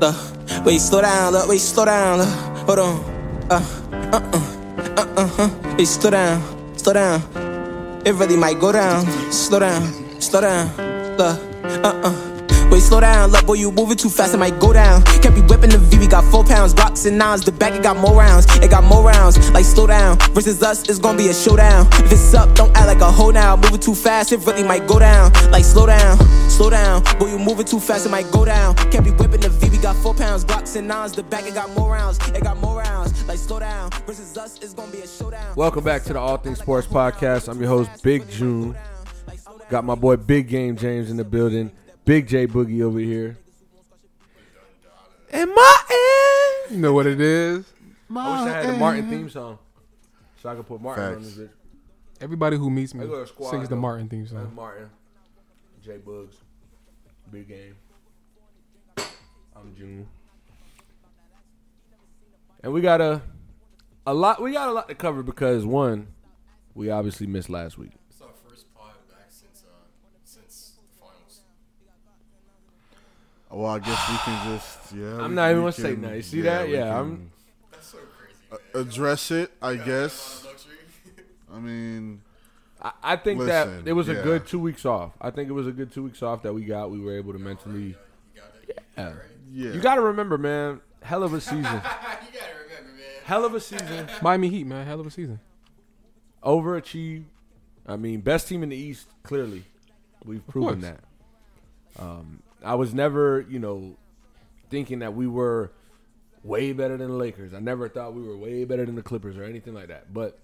Look, wait, slow down, look, wait, slow down, look, hold on. Uh, uh, uh, uh, uh, huh. Wait, slow down, slow down. It really might go down. Slow down, slow down, look, uh, uh. Wait, slow down, love boy, you moving too fast, it might go down. Can't be whipping the V, we got four pounds, rocks and nines. The back, it got more rounds, it got more rounds. Like, slow down, versus us, it's gonna be a showdown. If it's up, don't act like a hoe now. Moving too fast, it really might go down. Like, slow down, slow down, boy, you moving too fast, it might go down. Can't be whipping the V, we got four pounds, rocks and nines. The back, it got more rounds, it got more rounds. Like, slow down, versus us, it's gonna be a showdown. Welcome back to the All Things Sports Podcast. I'm your host, Big June. Got my boy Big Game James in the building. Big J Boogie over here. And Martin. You know what it is? I wish I had the Martin theme song. So I could put Martin on Facts. this bitch. Everybody who meets me I go to squad, sings the though. Martin theme That's song. Martin. J Bugs. Big Game. I'm June. And we got a a lot we got a lot to cover because one, we obviously missed last week. It's our first pod back since uh since the finals. Well, I guess we can just yeah. I'm we- not even gonna say can- nothing. You see that? Yeah, I'm- That's so crazy. a- address it. I Yeah, guess. a lot of luxury. I mean, I, I think that it was a good two weeks off. I think it was a good two weeks off that we got. We were able to mentally. You got it. Yeah. yeah. You got to remember, man. Hell of a season. you gotta remember, man. Hell of a season. Miami Heat, man, hell of a season. Overachieved. I mean, best team in the East. Clearly, we've proven that. Um, I was never, you know, thinking that we were way better than the Lakers. I never thought we were way better than the Clippers or anything like that. But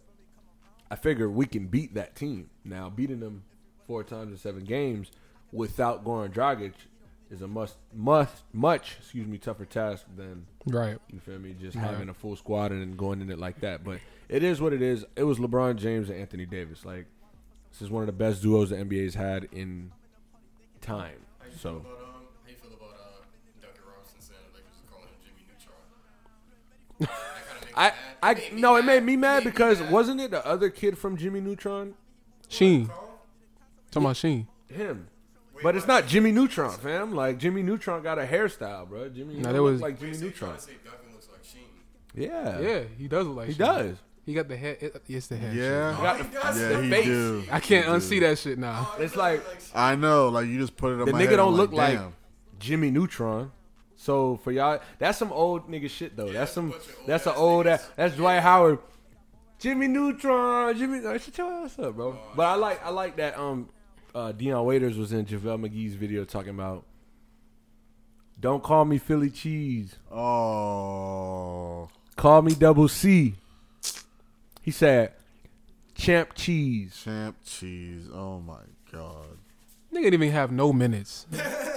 I figure we can beat that team. Now, beating them four times in seven games without Goran Dragic is a must, must, much, excuse me, tougher task than Right. you feel me? Just having a full squad and going in it like that. But it is what it is. It was LeBron James and Anthony Davis. Like this is one of the best duos the NBA's had in time. How you feel So about um? How you feel about uh Duncan Robinson saying the Lakers are calling him Jimmy Neutron? That kinda makes I, me. I Made me no, it made me mad me because mad. wasn't it the other kid from Jimmy Neutron? Sheen. Talking about Sheen. Him. But it's not Jimmy Neutron, fam. Like Jimmy Neutron got a hairstyle, bro. Jimmy Nah, nah, there was- like Jimmy so you Neutron. trying to say Duncan looks like Sheen? Yeah, Yeah, he does look like he Sheen. does. He got the head. It, it's the head. yeah. Oh, got the- Yeah, the he face. do. I can't He do. unsee that shit now. It's like I know. Like you just put it on the my nigga head, don't I'm look like damn. Jimmy Neutron. So for y'all, that's some old nigga shit though. that's that's some bunch that's an old niggas. ass, that's Dwight Howard. Jimmy Neutron, Jimmy, uh, shut your ass up, bro. But I like I like that um uh Dion Waiters was in JaVale McGee's video talking about don't call me Philly cheese, Oh, call me double C. He said champ cheese. champ cheese. Oh my god. Nigga didn't even have no minutes.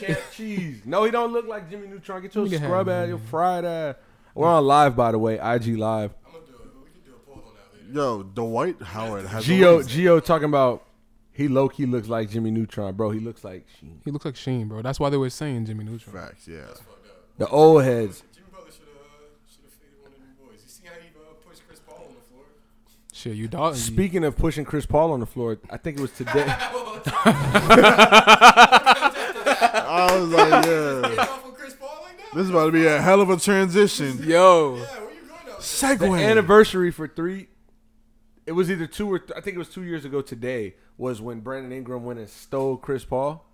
Champ cheese. No, he don't look like Jimmy Neutron. Get your Nigga scrub had- ass, your fried ass. We're on live by the way, IG live. I'm gonna do it. We can do a poll on that later. Yo, Dwight Howard has. Geo Geo talking about he low key looks like Jimmy Neutron, bro. He looks like Sheen. He looks like Sheen, bro. That's why they were saying Jimmy Neutron. Facts. Yeah. Fucked up. The old heads. Jimmy Butler should have uh, should have faded one of them boys. You see how he uh, pushed Chris Paul on the floor? Shit, you dog. Speaking of pushing Chris Paul on the floor, I think it was today. I was like, yeah. Get off of Chris Paul like that? This is about to be a hell of a transition. Yo, Yeah, where you going now? the Segue. anniversary for three. It was either two or th- I think it was two years ago today was when Brandon Ingram went and stole Chris Paul.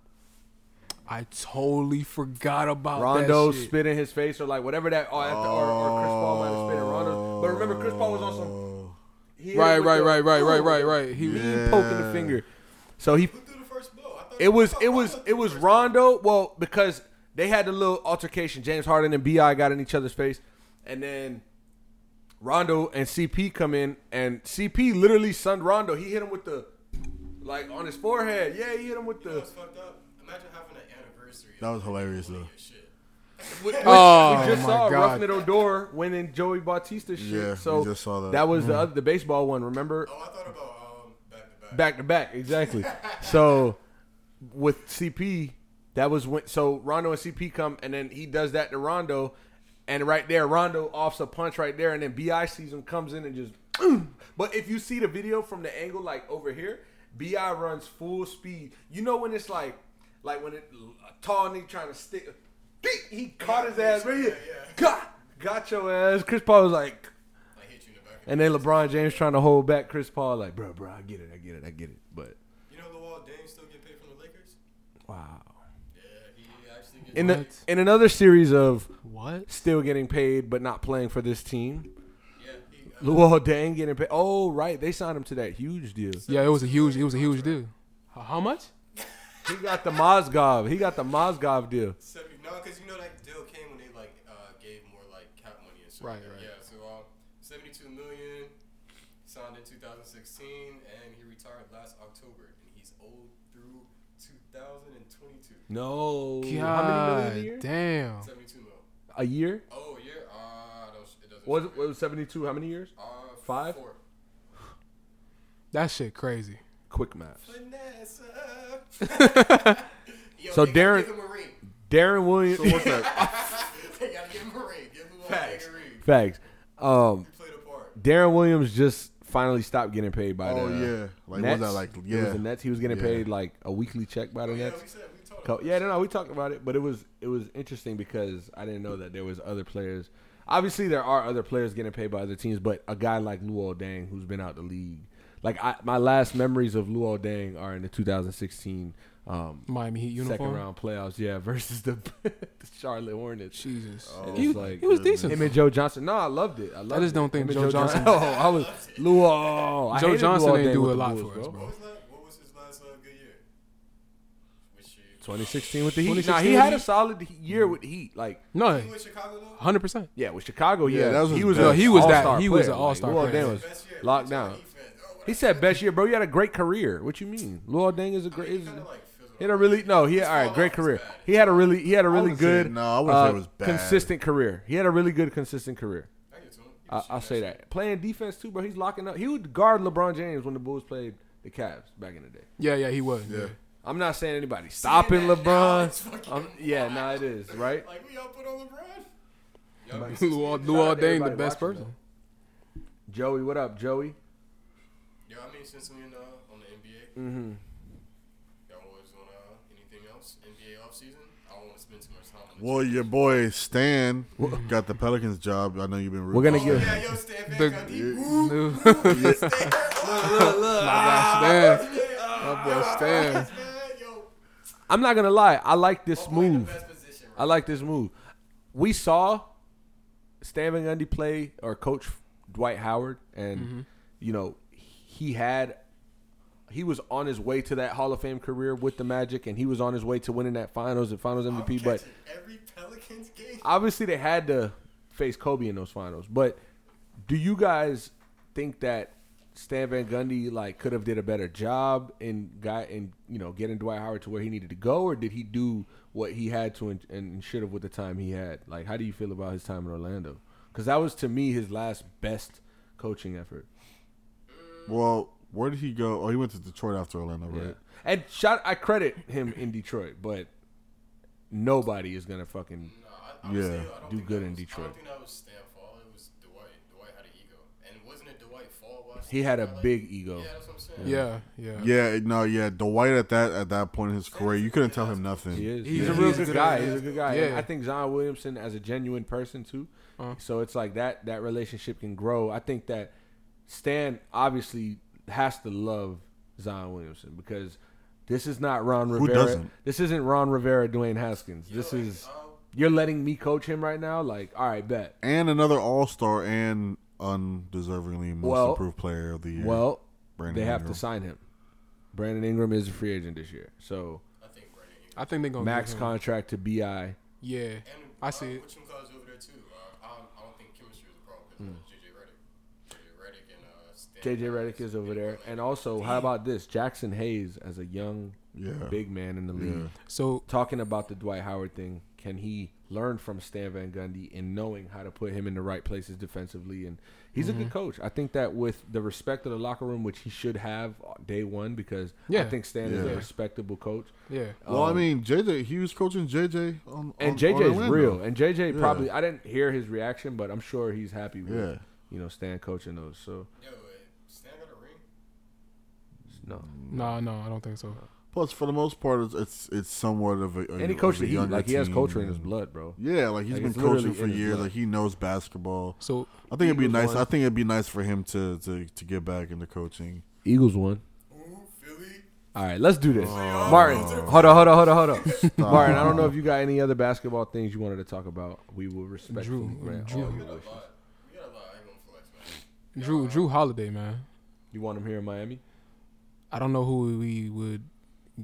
I totally forgot about Rondo that shit. spit in his face or like whatever that or, after, or, or Chris Paul might have spit in Rondo. But remember, Chris Paul was on some. Oh. he hit Right, with right, the- right, right, right, right, oh. right. He He poking the finger. So he It was it was Rondo it was the first blow. Rondo. Well, because they had the little altercation. James Harden and Bi got in each other's face, and then Rondo and CP come in, and CP literally sunned Rondo. He hit him with the like on his forehead. Yeah, he hit him with the. That's fucked up. Imagine having an anniversary. That was hilarious, though. Shit. We, we- Oh, we just saw God. Roughing It Odor winning Joey Bautista shit. Yeah, we so just saw that. that was the other, the baseball one. Remember Oh, I thought about um back to back. back to back exactly. so with CP, that was when so Rondo and CP come and then he does that to Rondo, and right there Rondo offs a punch right there, and then Bi sees him comes in and just. but if you see the video from the angle like over here, Bi runs full speed. You know when it's like like when it a tall nigga trying to stick. He caught his ass right here. Got, got your ass. Chris Paul was like, Like hit you in the back. and then LeBron James trying to hold back Chris Paul, like, bro, bro, I get it, I get it, I get it. But You know Luol Deng still get paid from the Lakers? Wow. Yeah, he actually gets In the What? in another series of What? still getting paid but not playing for this team, Yeah, uh, Luol Deng getting paid. Oh, right, they signed him to that huge deal. Yeah, it was a huge. It was a huge deal. How, how much? He got the Mozgov. He got the Mozgov deal. 70, no, because you know that deal came when they like uh, gave more like cap money and stuff. Right, right. Yeah, so um, 72 million signed in 2016, and he retired last October, and he's owed through 2022. No. God How many million a year? damn. 72 mil. A year? Oh yeah, uh, I don't, it doesn't. Was show it, it was 72? How many years? Uh, five? Four. That shit crazy. Quick maths. Vanessa. Yo, So Darren- give him a ring. Deron Williams. So what's that? they gotta give him a ring. Give him a Facts. A ring. Facts. Um, He played a part. Deron Williams just finally stopped getting paid by Oh the yeah, like Nets. was that like It was yeah? the Nets. He was getting Yeah. paid like a weekly check by the Oh, yeah, Nets. we said we talked Co- Yeah, no, no, we talked about it, but it was it was interesting because I didn't know that there was other players. Obviously, there are other players getting paid by other teams, but a guy like Luol Deng, who's been out the league, like I, my last memories of Luol Deng are in the 2016 um, Miami Heat uniform. second round playoffs, yeah, versus the, the Charlotte Hornets. Jesus. And he, it's like he was decent. him and Joe Johnson. No, I loved it. I, loved just it. don't think and Joe Johnson- oh, I was Luol. I Joe Johnson Luol Deng do a lot for us, What bro. was, that, what was his last uh, good year? Which year? 2016 with the Heat. Nah, he had a solid year with the Heat. Like No, He was Chicago though. hundred percent. Yeah, with Chicago, yeah, Yeah, that was he was. best. A No, he was that- all-star he was an all-star Like, Luol player. Deng was locked down. Oh, He said best year, bro. You had a great career. What you mean? Luol Deng is a great. He Is, kinda, like, he had a really no. He all right, great career. He had a really he had a really wouldn't say- good. no, I wouldn't say uh, it was bad. Consistent career. He had a really good consistent career. I get to him. He I, was I'll say that. Playing defense too, bro. He's locking up. He would guard LeBron James when the Bulls played the Cavs back in the day. Yeah, yeah, he was. Yeah. Yeah. I'm not saying anybody stopping that now, it's LeBron. fucking Um, yeah, nah, it is right. Like we all put on LeBron. Y'all Luol, Shout Luol to the best watching, person. Joey, what up, Joey? Yo, I mean, since we in uh, on the NBA, Mm-hmm. y'all always on uh, anything else? NBA offseason? I don't want to spend too much time on Well, your boy Stan got the Pelicans job. I know you've been. We're gonna Oh, give- yeah, yo, Stan Van The- Gundy. New- Stan. My guy Stan. My boy Stan. Man, yo, I'm not gonna lie. I like this my boy in the move. best position, I like this move. We saw Stan Van Gundy play or coach Dwight Howard, and Mm-hmm. you know he had he was on his way to that Hall of Fame career with the Magic, and he was on his way to winning that Finals and Finals I'm MVP. But every Pelicans game. obviously, they had to face Kobe in those finals. But do you guys think that Stan Van Gundy like could have did a better job and got in you know getting Dwight Howard to where he needed to go, or did he do what he had to and, and should have with the time he had? Like, how do you feel about his time in Orlando? Because that was to me his last best coaching effort. Well, where did he go? Oh, he went to Detroit after Orlando, Yeah. right? And shot, I credit him in Detroit, but nobody is gonna fucking. No, I, I Yeah. say, I don't Do good that in was, I Detroit. don't think that was Stan fault. It was Dwight. Dwight had an ego, and wasn't it Dwight fault? last He had a big ego. Yeah, that's what I'm saying. Yeah, yeah. Yeah, no, yeah. Dwight at that at that point in his career, you couldn't tell him nothing. He is. He's He's, a a real he's good good guy. at He's a good guy. And Yeah. I think Zion Williamson as a genuine person too. Uh. So it's like that that relationship can grow. I think that Stan obviously has to love Zion Williamson because this is not Ron Who Rivera. doesn't? This isn't Ron Rivera, Dwayne Haskins. This is um, you're letting me coach him right now. Like, all right, bet. And another All Star and undeservingly most Well- improved player of the year. Well, Brandon they have Ingram. to sign him. Brandon Ingram is a free agent this year, so I think Brandon Ingram. I think they're gonna max contract to Bi. Yeah, And I uh, see it. Which one guys over there too? Uh, I, don't, I don't think chemistry is a problem because Hmm. uh, JJ Redick, JJ Redick, and uh, Stan JJ Van Redick is over there, and also, how about this? Jaxson Hayes as a young Yeah. big man in the league. Yeah. So Talking about the Dwight Howard thing, can he learn from Stan Van Gundy in knowing how to put him in the right places defensively? And he's a Mm-hmm. good coach. I think that with the respect of the locker room, which he should have day one, because yeah. I think Stan is a respectable coach. yeah, Well, I Um, mean, JJ, he was coaching JJ on, and on, JJ is real. And JJ Yeah. probably I didn't hear his reaction, but I'm sure he's happy with Yeah. you know Stan coaching those. So Yo, uh, Stan got a ring. no. no, no, I don't think so. Plus, for the most part, it's it's, it's somewhat of a, a And he coached of the a Heat. Like he has culture in his blood, bro. Yeah, like he's Like, been coaching for years. Like he knows basketball. So I think it'd be nice. won. I think it'd be nice for him to to to get back into coaching. Eagles won. All right, let's do this. Oh. Martin, hold on, hold on, hold on, hold on. Martin, I don't know if you got any other basketball things you wanted to talk about. We will respectfully Drew, grant Drew. all We your got a wishes. lot. We got a lot. I ain't gonna flex, man. Drew Jrue Holiday, man. You want him here in Miami? I don't know who we would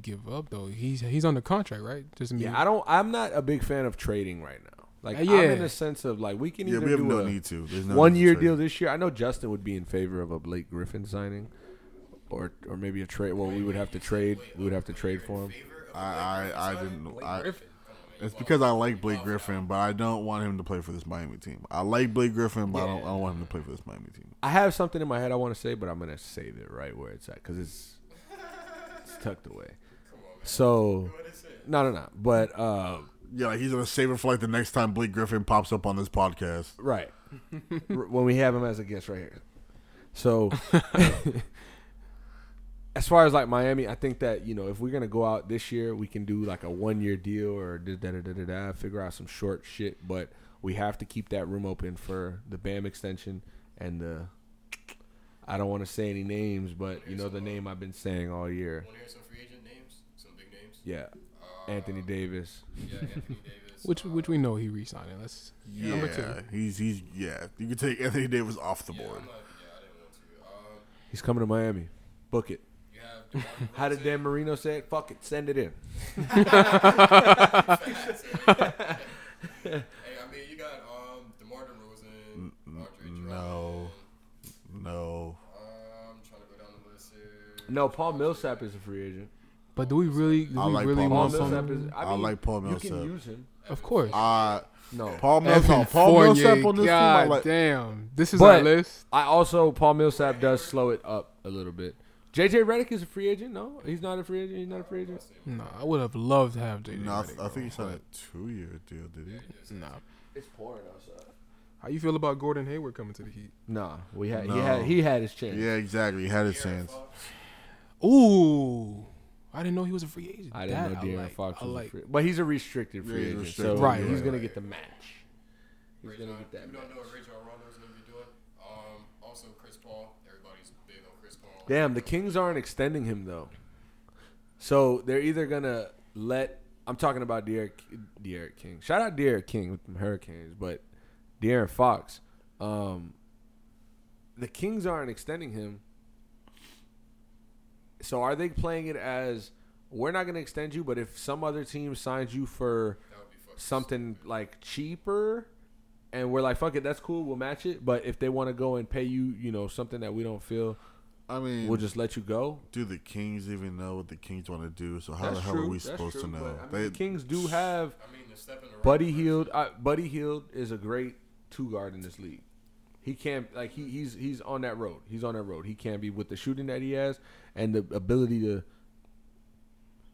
give up though. He's he's under contract, right? Just me. Yeah, I don't. I'm not a big fan of trading right now. Like Uh, I'm yeah. in the sense of like we can Yeah, either we have do no a need to. There's no one need to year deal this year. I know Justin would be in favor of a Blake Griffin signing, or or maybe a trade. Well, we would have to trade. We would have to trade for him. I I, I didn't. I, it's because I like Blake Griffin, but I don't want him to play for this Miami team. I like Blake Griffin, but I don't. I don't want him to play for this Miami team. I have something in my head I want to say, but I'm gonna save it right where it's at because it's it's tucked away. So what is it? no, no, no. But uh, Yeah, like he's gonna save it for like the next time Blake Griffin pops up on this podcast. right R- when we have him as a guest right here. So as far as like Miami, I think that you know if we're gonna go out this year, we can do like a one year deal or da da da da da da. Figure out some short shit, but we have to keep that room open for the Bam extension and the. I don't want to say any names, but you know the name I've been saying all year. Want to hear some free agent names? Some big names? Yeah, Uh, Anthony Davis. Yeah, Anthony Davis. Which uh, which we know he re-signing. Let's Yeah, number two. he's he's yeah. You can take Anthony Davis off the yeah, board. Not, yeah, I didn't want to. Um, He's coming to Miami. Book it. you have DeMar How did Dan Marino say it? Fuck it, send it in. Hey, I mean, you got um, DeMar DeRozan, Andre no. No, Um, trying to go down the list here. No, Paul Millsap is a free agent. But do we really do I we like really Paul Paul want Millsap. Millsap some? is. I, I mean, like Paul You Millsap. can use him. Of course. uh, No, Paul Millsap. Paul Fournier, Millsap on this team. I God like. damn. This is But- our list. I also Paul Millsap does slow it up a little bit. JJ Redick is a free agent. No, he's not a free agent. He's not a free agent. No, I would have loved to have JJ. No, I, Redick, th- I think he bro, signed a two-year deal. Did he? but Nah. It's pouring outside. How you feel about Gordon Hayward coming to the Heat? Nah, we had he No. had he had his chance. Yeah, exactly. He had his chance. Ooh, I didn't know he was a free agent. I didn't That know De'Aaron like. Fox was like. a free, but he's a restricted free agent, restricted. so Right, he's right, gonna right. get the match. He's Ray gonna get that We match. don't know what Rajon Rondo's going to be doing. Um, also, Chris Paul. Everybody's big on Chris Paul. Damn, the Kings aren't extending him though. So they're either gonna let I'm talking about De'Aaron, De'Aaron King. Shout out De'Aaron King with the Hurricanes, but De'Aaron Fox. Um, the Kings aren't extending him. So are they playing it as we're not gonna extend you, but if some other team signs you for That would be fucking something like cheaper and we're like fuck it that's cool we'll match it but if they want to go and pay you you know something that we don't feel I mean, we'll just let you go do the Kings even know what the Kings want to do? So how That's the hell true. are we That's supposed true, to know? I mean, They- the Kings do have I mean, the step in the right Buddy. Uh, Buddy Hield is a great two guard in this league. He can't like he, he's he's on that road. He's on that road. He can't be with the shooting that he has and the ability to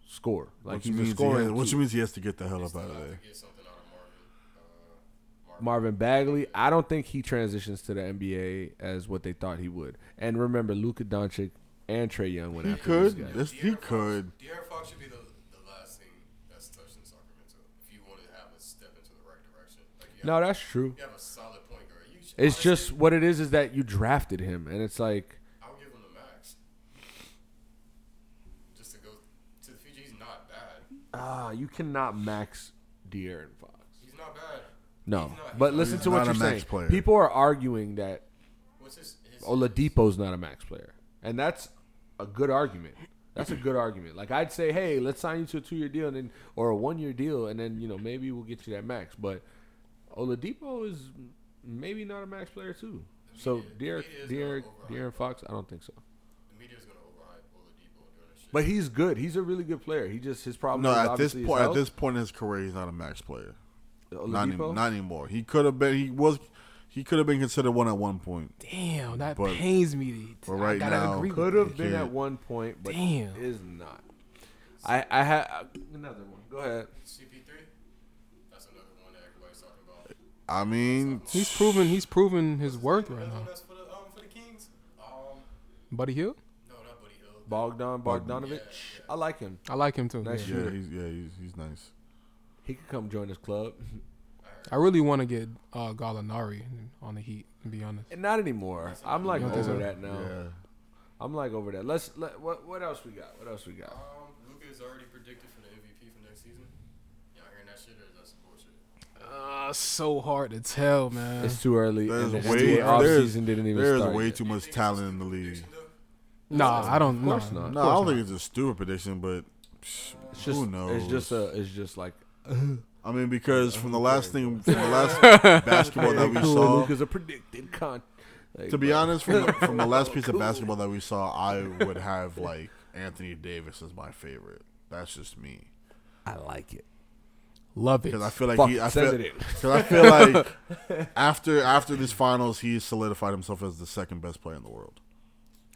score. Like which he's means a he scoring. has, which means he has to get the hell up out of there. to get something out of Marvin. Uh, Marvin. Marvin Bagley. I don't think he transitions to the NBA as what they thought he would. And remember, Luka Doncic and Trae Young went He after could. these guys. Yes, he De'Aaron Fox- could. De'Aaron Fox should be the, the last thing that's touched in Sacramento. If you wanted to have a step into the right direction, like you No, that's true. you have a It's honestly, just what it is is that you drafted him, and it's like I would give him the max. Just to go to the future, he's not bad. ah, you cannot max De'Aaron Fox. He's not bad. No, He's not- but he's listen not- to what not you're a max saying. player. People are arguing that What's his? his Oladipo's not a max player, and that's a good argument. That's a good argument. Like I'd say, hey, let's sign you to a two-year deal and then, or a one-year deal, and then you know maybe we'll get you that max. But Oladipo is maybe not a max player too. So media- the De'Aaron, media is De'Aaron, gonna overhype De'Aaron Fox, I don't think so. The media's gonna overhype Oladipo doing shit. But he's good. He's a really good player. He just his problem. No, is at this point, at this point in his career, he's not a max player. Not, any, Oladipo? not anymore. He could have been. He was. He could have been considered one at one point. Damn, that But- pains me. To, but right gotta now- Could have been at one point, but Damn. is not. I I had another one. Go ahead. CP3, that's another one that everybody's talking about. I mean, He's proven. He's proven his worth right now. For the um for the Kings. Um, Buddy Hield. no, not Buddy Hield. Bogdan Bogdanovich. I like him. I like him too. Nice yeah. Yeah, Shooter. he's yeah he's he's nice. He could come join this club. I really want to get uh, Gallinari on the Heat. To be honest, And not anymore. I'm like You don't think over so? that now. Yeah. I'm like over that. Let's let what what else we got? What else we got? Um, Luka is already predicted for the MVP for next season. Y'all hearing that shit or is that some bullshit? Uh, so hard to tell, man. It's too early. There's and the way- NBA off there's- didn't even There's start. way yet. too much talent in the league. nah, I don't. Of course nah. not. No, I don't think it's a stupid prediction, but psh, It's just, who knows? It's just a. It's just like I mean, because from the last thing, from the last basketball that we saw, Luka's a predicted con. Like, to be bro. honest, from the, from the last piece of basketball that we saw, I would have like Anthony Davis as my favorite. That's just me I like it. Love it. because I feel like Fuck, he. I feel, it. Because I feel like after after this finals, he solidified himself as the second best player in the world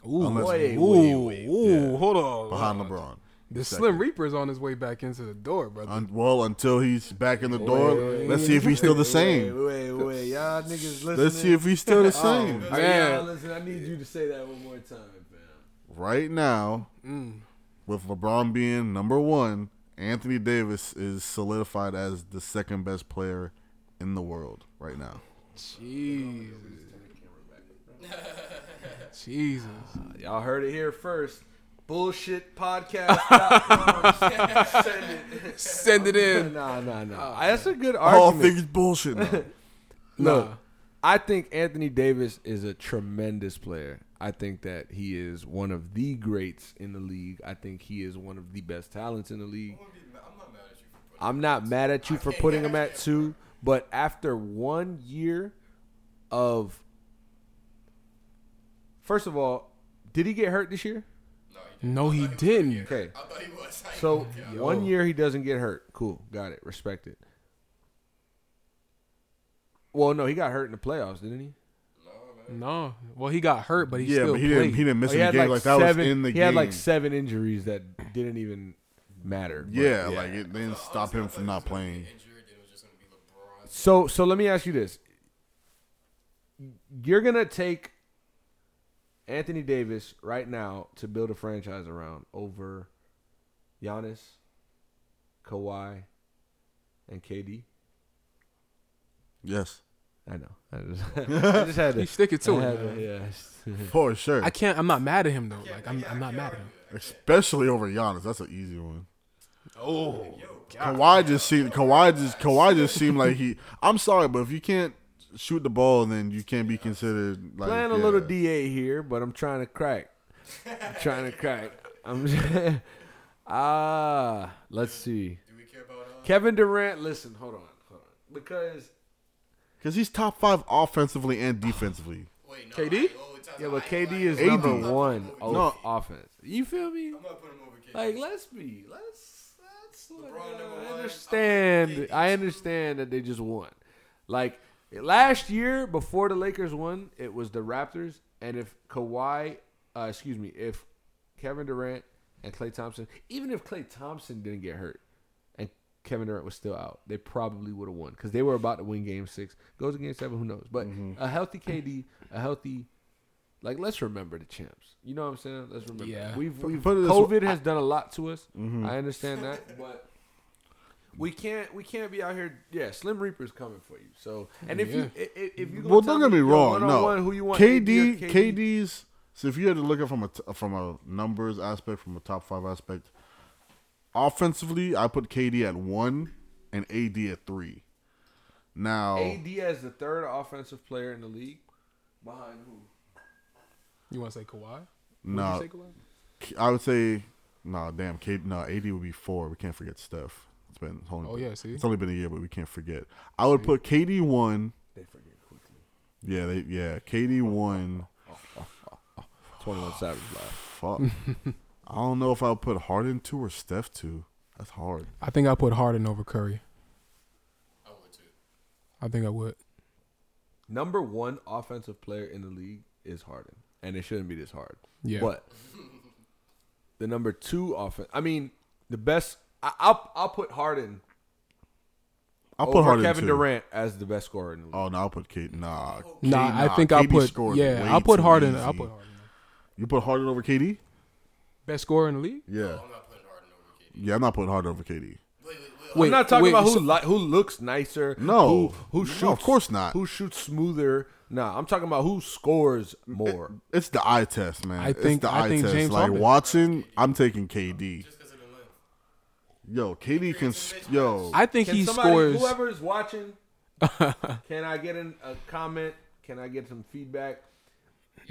Ooh, Unless- Wait, ooh, wait, wait. ooh, Yeah. hold on. behind LeBron. The Second. Slim Reaper's on his way back into the door, brother. Un- well, until he's back in the door, wait, let's see if he's still the same. Wait, wait, wait. Y'all niggas listening. Let's see if he's still the same. Oh, Man. man. listen, I need you to say that one more time, fam. Right now, Mm. with LeBron being number one, Anthony Davis is solidified as the second best player in the world right now. Jesus. Jesus. Uh, y'all heard it here first. Bullshit podcast. Send it. Send it in. Nah, nah, nah. Uh, That's a good argument. All things bullshit. Now. Look, Nah. I think Anthony Davis is a tremendous player. I think that he is one of the greats in the league. I think he is one of the best talents in the league. I'm gonna be mad- I'm not mad at you for putting I'm not mad at you for putting him at two, but after one year of, first of all, did he get hurt this year? No, he didn't. No, he. Okay, I thought he was. So one year he doesn't get hurt. Cool, got it, respect it. Well, no, he got hurt in the playoffs, didn't he? No, Well, he got hurt, but he yeah, still but he played. didn't. He didn't miss Oh, he any had games. like, that seven. was in the game. he game. had like seven injuries that didn't even matter. but yeah, like it didn't stop him from not playing. Injured, it was just gonna be LeBron. So so let me ask you this. You're gonna take Anthony Davis right now to build a franchise around over Giannis, Kawhi, and KD. Yes, I know. I just, I just had to. He stick it to I it. had to- yeah. for sure. I can't. I'm not mad at him though. Like I'm. I'm not mad at him. Especially over Giannis. That's an easy one. Oh. Kawhi just seemed Kawhi just Kawhi just seemed like he. I'm sorry, but if you can't shoot the ball, then you can't be considered like Playing a yeah. little DA here, but I'm trying to crack. I'm trying to crack. I'm ah. let's see. Do we care about? Uh, Kevin Durant. Listen, hold on, hold on, because because he's top five offensively and defensively. wait, no. KD? I- oh, yeah, but KD I- is AD. number I'm not one putting him of No. offense. You feel me? I'm not putting him over KD. Like, let's be, let's, let's. LeBron number I understand. I'm I understand that they just won. Like last year, before the Lakers won, it was the Raptors, and if Kawhi, uh, excuse me, if Kevin Durant and Klay Thompson, even if Klay Thompson didn't get hurt, and Kevin Durant was still out, they probably would have won because they were about to win Game Six. Goes to Game Seven, who knows? But a healthy KD, a healthy. Like let's remember the champs. You know what I'm saying? Let's remember. Yeah. We've, we've put it this COVID way- Mm-hmm. has done a lot to us. I understand that, but we can't we can't be out here. Yeah, Slim Reaper's coming for you. So, and if you if, if you Well, don't get me wrong. No, who you want? KD, or KD's. So if you had to look at from a t- from a numbers aspect, from a top five aspect, offensively, I put KD at one and AD at three. Now, AD as the third offensive player in the league, behind who? You want to say Kawhi? no, Would you say Kawhi? I would say no. Damn, K, no, AD would be four. We can't forget Steph. It's been only, Oh, yeah, see? it's only been a year, but we can't forget. I would put KD one. They forget quickly. Yeah, they, yeah, KD one. Twenty One Savage live. Fuck. I don't know if I'll put Harden two or Steph two. That's hard. I think I put Harden over Curry. I would too. I think I would. Number one offensive player in the league is Harden, and it shouldn't be this hard. Yeah. But the number two offense, I mean, the best. I, I'll I'll put Harden I'll over put Harden Kevin two. Durant as the best scorer in the league. Oh no, I'll put Kate. Nah, Nah, K- I think I'll KD put scored yeah. I'll put too Harden. easy. I'll put Harden. You put Harden over KD? Best scorer in the league. Yeah, I'm not putting Harden over KD. yeah. I'm not putting Harden over KD. Wait, wait, wait. Wait, I'm not talking wait, about who so- li- who looks nicer. No. who, who No, shoots. of course not. Who shoots smoother? Nah, I'm talking about who scores more. It's the eye test, man. I it's think- the I eye think test. James like Harden. Watson, I'm taking KD. Just because of the length. Yo, KD can. Yo, I think Can he somebody, scores. Whoever is watching, can I get an, a comment? Can I get some feedback?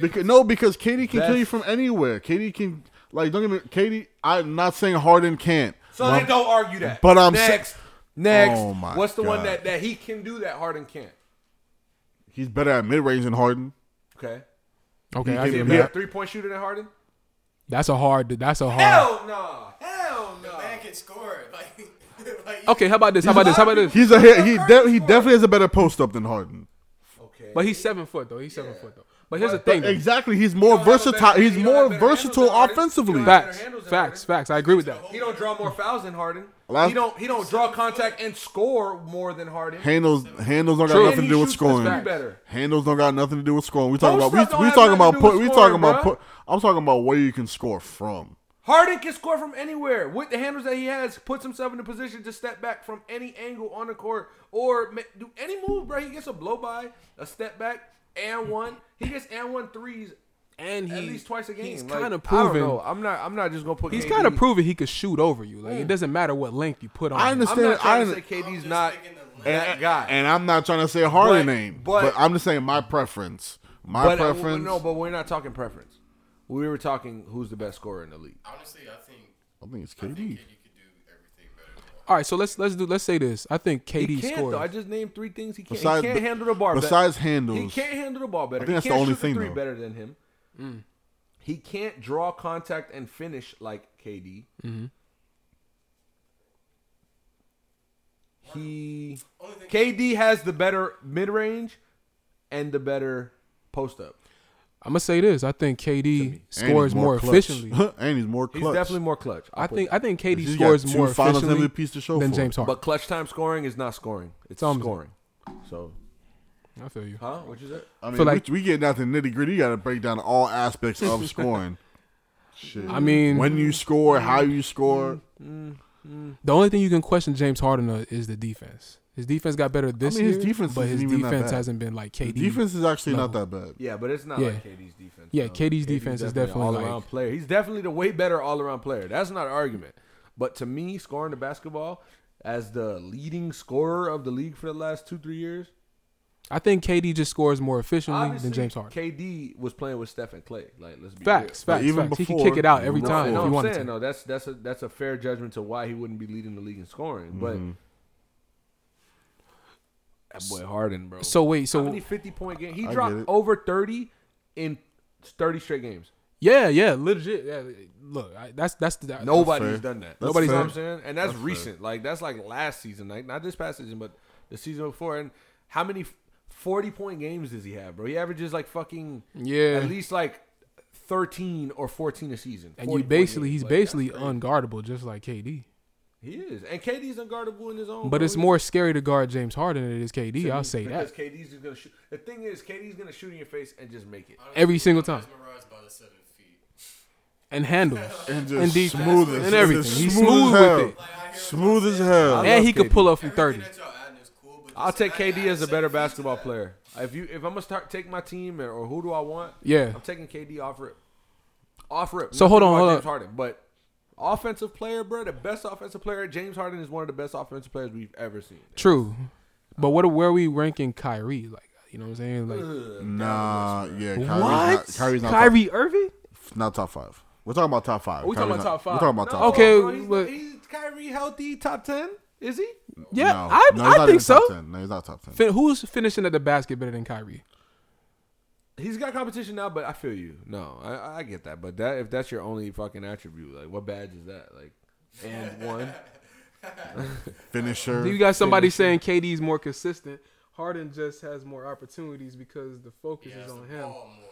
because, no, because KD can kill you from anywhere. KD can like don't get me. KD, I'm not saying Harden can't. So But- then don't argue that. but I'm sa- next. next. Oh my What's the one that, that he can do that Harden can't? He's better at mid range than Harden. Okay. okay, he I can- give him Is he Yeah. a three point shooter than Harden? That's a hard. That's a hard. Hell no. Hell The no. man can score. Like, like Okay, how about this? How about this? How about this? He's a he. He, de- he definitely has a better post up than Harden. Okay. But he's seven foot though. He's seven foot though. But here's the thing. Exactly, he's more don't have a versatile. better- he's he more have better handles versatile offensively. He don't have Facts, facts, facts. I agree with that. He don't draw more fouls than Harden. Last- he don't. He don't draw contact and score more than Harden. Handles handles don't got True. nothing to do with scoring. the three better. Handles don't got nothing to do with scoring. We talking Post about we, we talking about put, with we scoring, talking about put. I'm talking about where you can score from. Harden can score from anywhere. With the handles that he has, puts himself in a position to step back from any angle on the court or do any move, bro. He gets a blow by, a step back, and one. He gets and one threes And at least twice a game. He's Like, kind of I don't proven. know. I'm not. I'm not just gonna put. He's kind of proven he could shoot over you. Like it doesn't matter what length you put on. I him. understand. I'm not trying I to say KD's not thinking that and, guy. and I'm not trying to say Harden But- name, but- but, I'm just saying my preference. My but uh, preference. no, but we're not talking preference. We were talking who's the best scorer in the league. honestly, I think I think it's I think KD. KD could do everything better than Harden. All right, so let's let's do let's say this. I think KD He can't scores. though. I just named three things he can't. Besides- he can't handle the bar. besides better. handles, he can't handle the ball better. I think that's he the can't only shoot thing, three though. better than him. Mm. He can't draw contact and finish like KD. Mm-hmm. He Only thing KD has the better mid range and the better post up. I'm gonna say this. I think KD And he's scores more, clutch. efficiently. and he's more clutch. He's definitely more clutch. I'll I think that. I think KD scores more efficiently to show than James. Harden. But clutch time scoring is not scoring. It's Something. scoring. So, I feel you. huh? What you said? I mean, feel like- we, we get down to nitty gritty. You got to break down all aspects of scoring. Shit. I mean, when you score, how you score. Mm, mm, mm. the only thing you can question James Harden is the defense. His defense got better this mean, his year, defense but his isn't even that defense hasn't been like KD. The defense is actually not that bad. Yeah, but it's not Yeah. like KD's defense. Yeah, though. KD's defense is definitely all like- around player. He's definitely the way better all around player. That's not an argument. But to me, scoring the basketball as the leading scorer of the league for the last two three years, I think KD just scores more efficiently obviously than James Harden. KD was playing with Steph and Klay. Like let's be Facts, real. facts, even facts. he can kick it out every even time No, if no, he I'm wanted saying to. no. That's that's a that's a fair judgment to why he wouldn't be leading the league in scoring. But Mm-hmm. That boy Harden, bro. So wait, how so many fifty point game? He I dropped it. over thirty in thirty straight games. yeah, yeah, legit. Yeah, look, I, that's that's the that, Nobody's fair. done that. That's Nobody's fair. done what I'm saying, and that's, That's fair. recent. Like that's like last season, like not this past season, but the season before. And how many forty point games does he have, bro? He averages like fucking Yeah. at least like thirteen or fourteen a season. and 40 you point basically games. he's Like, basically crazy. unguardable, just like KD. He is, and KD's unguardable in his own. But bro. it's more scary to guard James Harden than it is KD. me, I'll say because that KD's just gonna shoot. The thing is, KD's gonna shoot in your face and just make it. Honestly, every single time. mesmerized by the seven feet. and handles And and just defense smooth as- and everything. just He's smooth smooth hell. with it, Like, Smooth as hell. And love he could KD. pull up from thirty. Everything that y'all adding is cool, I'll take KD as a better basketball player. If you if I'm gonna start take my team or, or who do I want? Yeah. I'm taking KD off rip. Off rip. So Nothing hold on, hold on. Harden, but offensive player, bro, the best offensive player. James Harden is one of the best offensive players we've ever seen. True, but what where are we ranking Kyrie? Like you know what I'm saying? Like Ugh, Nah, yeah. Kyrie's what? Not, Kyrie's not Kyrie Irving? Not top five. We're talking about top five. We talking Kyrie's about not- top five. We're talking about No, top Okay, bro, he's, but- he's Kyrie healthy top ten. Is he? Yeah, No. I No, I think so. No, he's not top ten. Fin- who's finishing at the basket better than Kyrie? He's got competition now, but I feel you. No, I, I get that. But that if that's your only fucking attribute, like what badge is that? Like, and one. Finisher. You got somebody saying KD's more consistent. Harden just has more opportunities because the focus He is has on the him. ball more.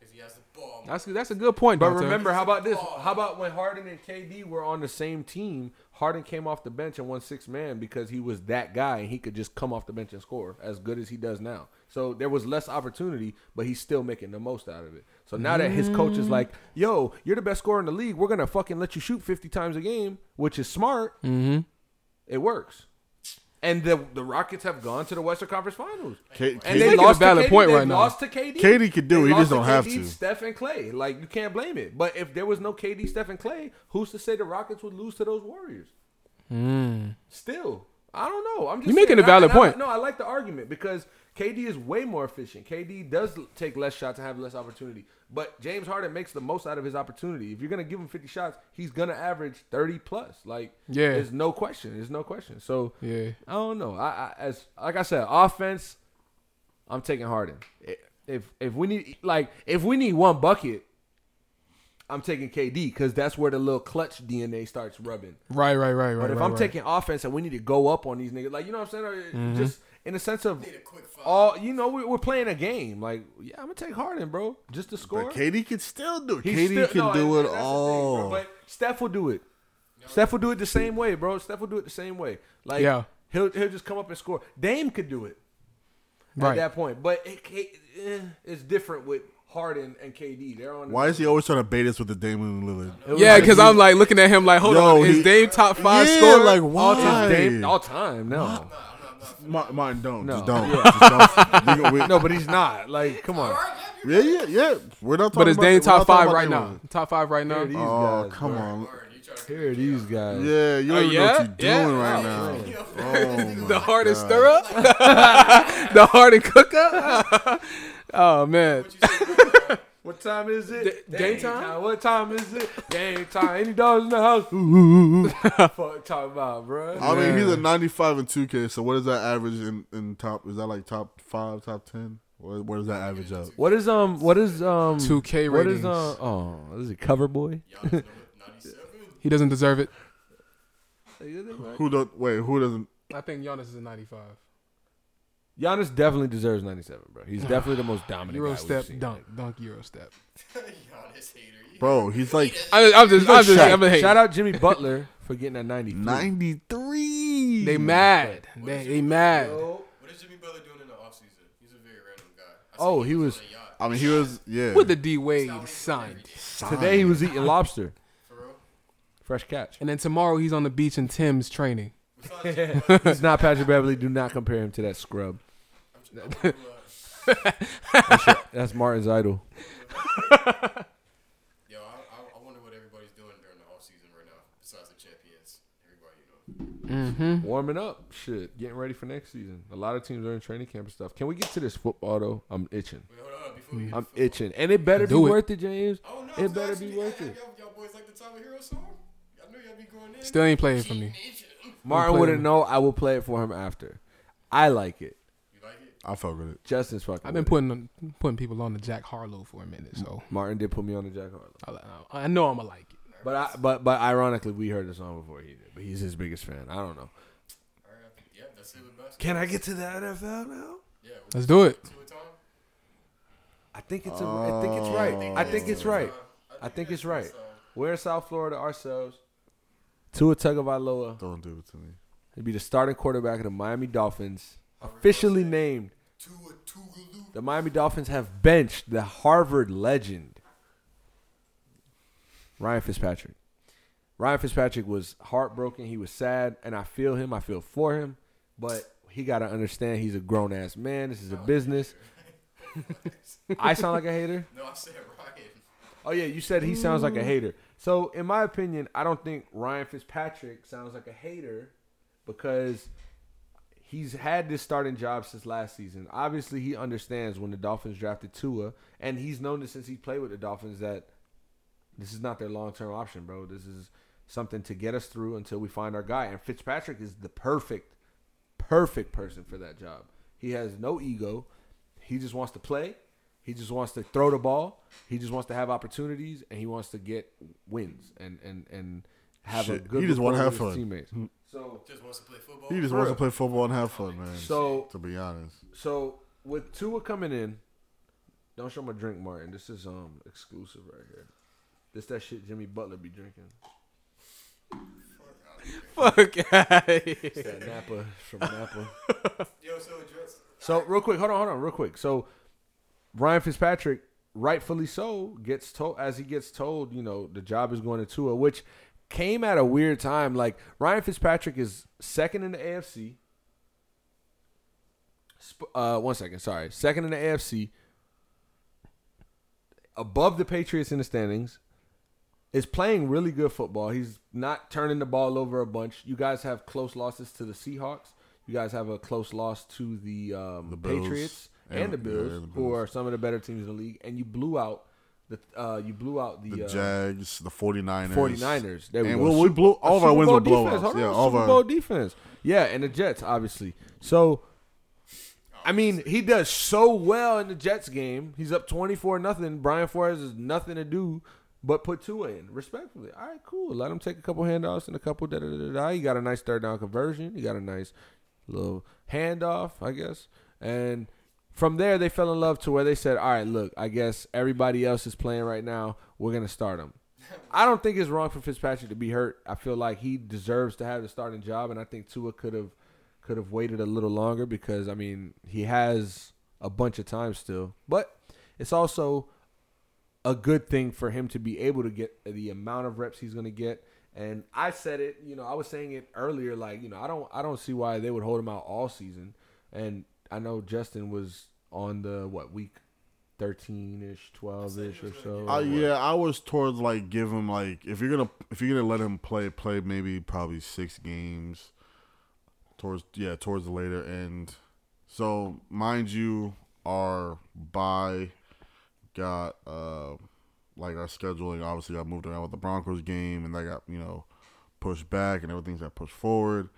If he has the ball more. That's that's a good point. But Dante. remember, how about this? How about when Harden and KD were on the same team? Harden came off the bench and won six man because he was that guy and he could just come off the bench and score as good as he does now. So there was less opportunity, but he's still making the most out of it. So now that his coach is like, "Yo, you're the best scorer in the league. We're gonna fucking let you shoot 50 times a game," which is smart. Mm-hmm. It works. And the the Rockets have gone to the Western Conference Finals. K- And K- they making a lost valid to KD. point they right now. lost to KD. KD could do They it. He just don't have to. Steph and Klay. Like you can't blame it. But if there was no KD, Steph, and Clay, who's to say the Rockets would lose to those Warriors? Hmm. Still, I don't know. I'm just You're making saying, a valid I- and I- point. no, I like the argument because KD is way more efficient. KD does take less shots and have less opportunity. But James Harden makes the most out of his opportunity. If you're gonna give him 50 shots, he's gonna average 30 plus. Like, Yeah. there's no question. There's no question. So Yeah. I don't know. I, I as like I said, offense. I'm taking Harden. If if we need like if we need one bucket, I'm taking KD because that's where the little clutch DNA starts rubbing. Right, right, right, right. But if right, I'm right. taking offense and we need to go up on these niggas, like you know what I'm saying, Mm-hmm. just in the sense of Need a quick five. all you know, we, we're playing a game. Like yeah, I'm gonna take Harden, bro, just to score. But KD can still do it. He's KD still- can no, do and it that's the thing, all. bro. But Steph will do it. Steph will do it the same way, bro. Steph will do it the same way. Like Yeah. he'll he'll just come up and score. Dame could do it right. at that point, but it, K- eh, it's different with Harden and KD. They're on. Why is he always trying to bait us with the Damian Lillard? It Yeah, because he- I'm like looking at him like, hold Yo, on, is he- Dame top five yeah, scorer? like all time. Dame, all time. No, Nah, I'm not. I'm not. Ma- Mine don't. No. Just don't. Yeah. Just don't. We- we- no, but he's not. Like, come on. Yeah, Yeah, yeah, yeah. We're not talking But is about, Dame we're top talking five about right Dame now? Lillard. Top five right now? These Oh, guys, come bro. on. Word, you trying to Here are these guys. Yeah, you Oh, don't even know yeah? what you're Yeah? doing right Oh, now. man. Oh, the my hardest God. stir up? the hardest cook up? oh, man. What you say, bro? What time is it? D- game time? What time is it? Game time. Any dogs in the house? Ooh, Fuck talking about, bro. I mean, he's a 95 and 2K. So what is that average in, in top? Is that like top five, top ten? Where, where does that average up? What is um? What is um? 2K What is ratings. uh? Oh, is it Cover Boy? Giannis number 97. He doesn't deserve it. Who don't wait? Who doesn't? I think Giannis is a 95. Giannis definitely deserves 97, bro. He's definitely the most dominant. Euro guy we've step, seen. dunk, dunk, Euro step. Giannis hater. You Bro, he's like I, I'm just, I'm just, I'm just Shout out Jimmy Butler for getting that 93. 93. They mad. They, they mad. What is Jimmy Butler doing in the offseason? He's a very random guy. I Oh, seen he was- on a yacht. I mean, he was yeah. With the D Wade signed. Today he was eating lobster. For real? Fresh catch. And then tomorrow he's on the beach in Tim's training. Besides, He's not Patrick Beverley. Do not compare him to that scrub. I'm, I'm, uh, That's Martin's idol. yo, I, I, I wonder what everybody's doing during the off season right now, besides the champions. Everybody, you know. Mm-hmm. Warming up. Shit. Getting ready for next season. A lot of teams are in training camp and stuff. Can we get to this football, though? I'm itching. Wait, hold on. Before we get I'm football. itching. And it better Do be it. worth it, James. Oh, no. It better asking be you, worth hey, it. Y'all, y'all boys like the Tyler Herro song? I knew y'all be going in. Still ain't playing for me. Martin wouldn't know. I will play it for him after. I like it. You like it? I fuck with it. Justin's fucking. I've been with putting putting people on the Jack Harlow for a minute, so it. Martin did put me on the Jack Harlow. I, I know I'm gonna like it. But I, but but ironically, we heard the song before he did. But he's his biggest fan. I don't know. All right. Yeah, that's it with basketball. Can I get to the NFL now? Yeah. Let's do it. Two a time? I think it's a, I think it's right. Oh. I think it's right. I think it's right. We're in South Florida ourselves. Tua Tagovailoa. Don't do it to me. He'd be the starting quarterback of the Miami Dolphins, officially named. The Miami Dolphins have benched the Harvard legend Ryan Fitzpatrick. Ryan Fitzpatrick was heartbroken. He was sad, and I feel him. I feel for him, but he got to understand he's a grown ass man. This is a business. I sound like a hater. No, I said Ryan. Oh yeah, you said he sounds like a hater. So in my opinion, I don't think Ryan Fitzpatrick sounds like a hater because he's had this starting job since last season. Obviously, he understands when the Dolphins drafted Tua, and he's known this since he played with the Dolphins that this is not their long term option, bro. This is something to get us through until we find our guy. And Fitzpatrick is the perfect, perfect person for that job. He has no ego. He just wants to play. He just wants to throw the ball. He just wants to have opportunities, and he wants to get wins and and and have a good. he just wanna have with his fun. Teammates. Hmm. So Just wants to play football. He just wants real. to play football and have fun, man. so to be honest, so with Tua coming in, don't show my drink, Martin. This is um exclusive right here. This that shit Jimmy Butler be drinking. Fuck. That Napa from Napa. Yo, so Jets. So real quick, hold on, hold on, real quick. So Ryan Fitzpatrick, rightfully so, gets told as he gets told, you know, the job is going to Tua, which came at a weird time. Like Ryan Fitzpatrick is second in the AFC. Uh, one second, sorry, second in the AFC, above the Patriots in the standings. Is playing really good football. He's not turning the ball over a bunch. You guys have close losses to the Seahawks. You guys have a close loss to the, um, The Patriots and, And- the Bills, yeah, the who are some of the better teams in the league. And you blew out the uh, you blew out the, The uh, Jags, the 49ers. 49ers. There we And go. we- we blew- all of our wins were blowouts. Yeah, all Super our- Bowl defense. Yeah, and the Jets, obviously. So, I mean, he does so well in the Jets game. He's up twenty four nothing. Brian Flores has nothing to do but put Tua in. Respectfully, all right, cool. Let him take a couple handoffs and a couple da da da da. He got a nice third down conversion. He got a nice little handoff, I guess. And from there, they fell in love to where they said, "All right, look, I guess everybody else is playing right now. We're gonna start him." I don't think it's wrong for Fitzpatrick to be hurt. I feel like he deserves to have the starting job, and I think Tua could have could have waited a little longer because I mean he has a bunch of time still, but it's also a good thing for him to be able to get the amount of reps he's going to get. And I said it, you know, I was saying it earlier, like you know, I don't, I don't see why they would hold him out all season. And I know Justin was on the what week thirteen ish, twelve ish or so. Uh, or yeah, I was towards like give him like if you're gonna if you're gonna let him play play maybe probably six games towards yeah towards the later end. So mind you, our bye got uh like our scheduling obviously got moved around with the Broncos game and that got you know pushed back and everything's got pushed forward.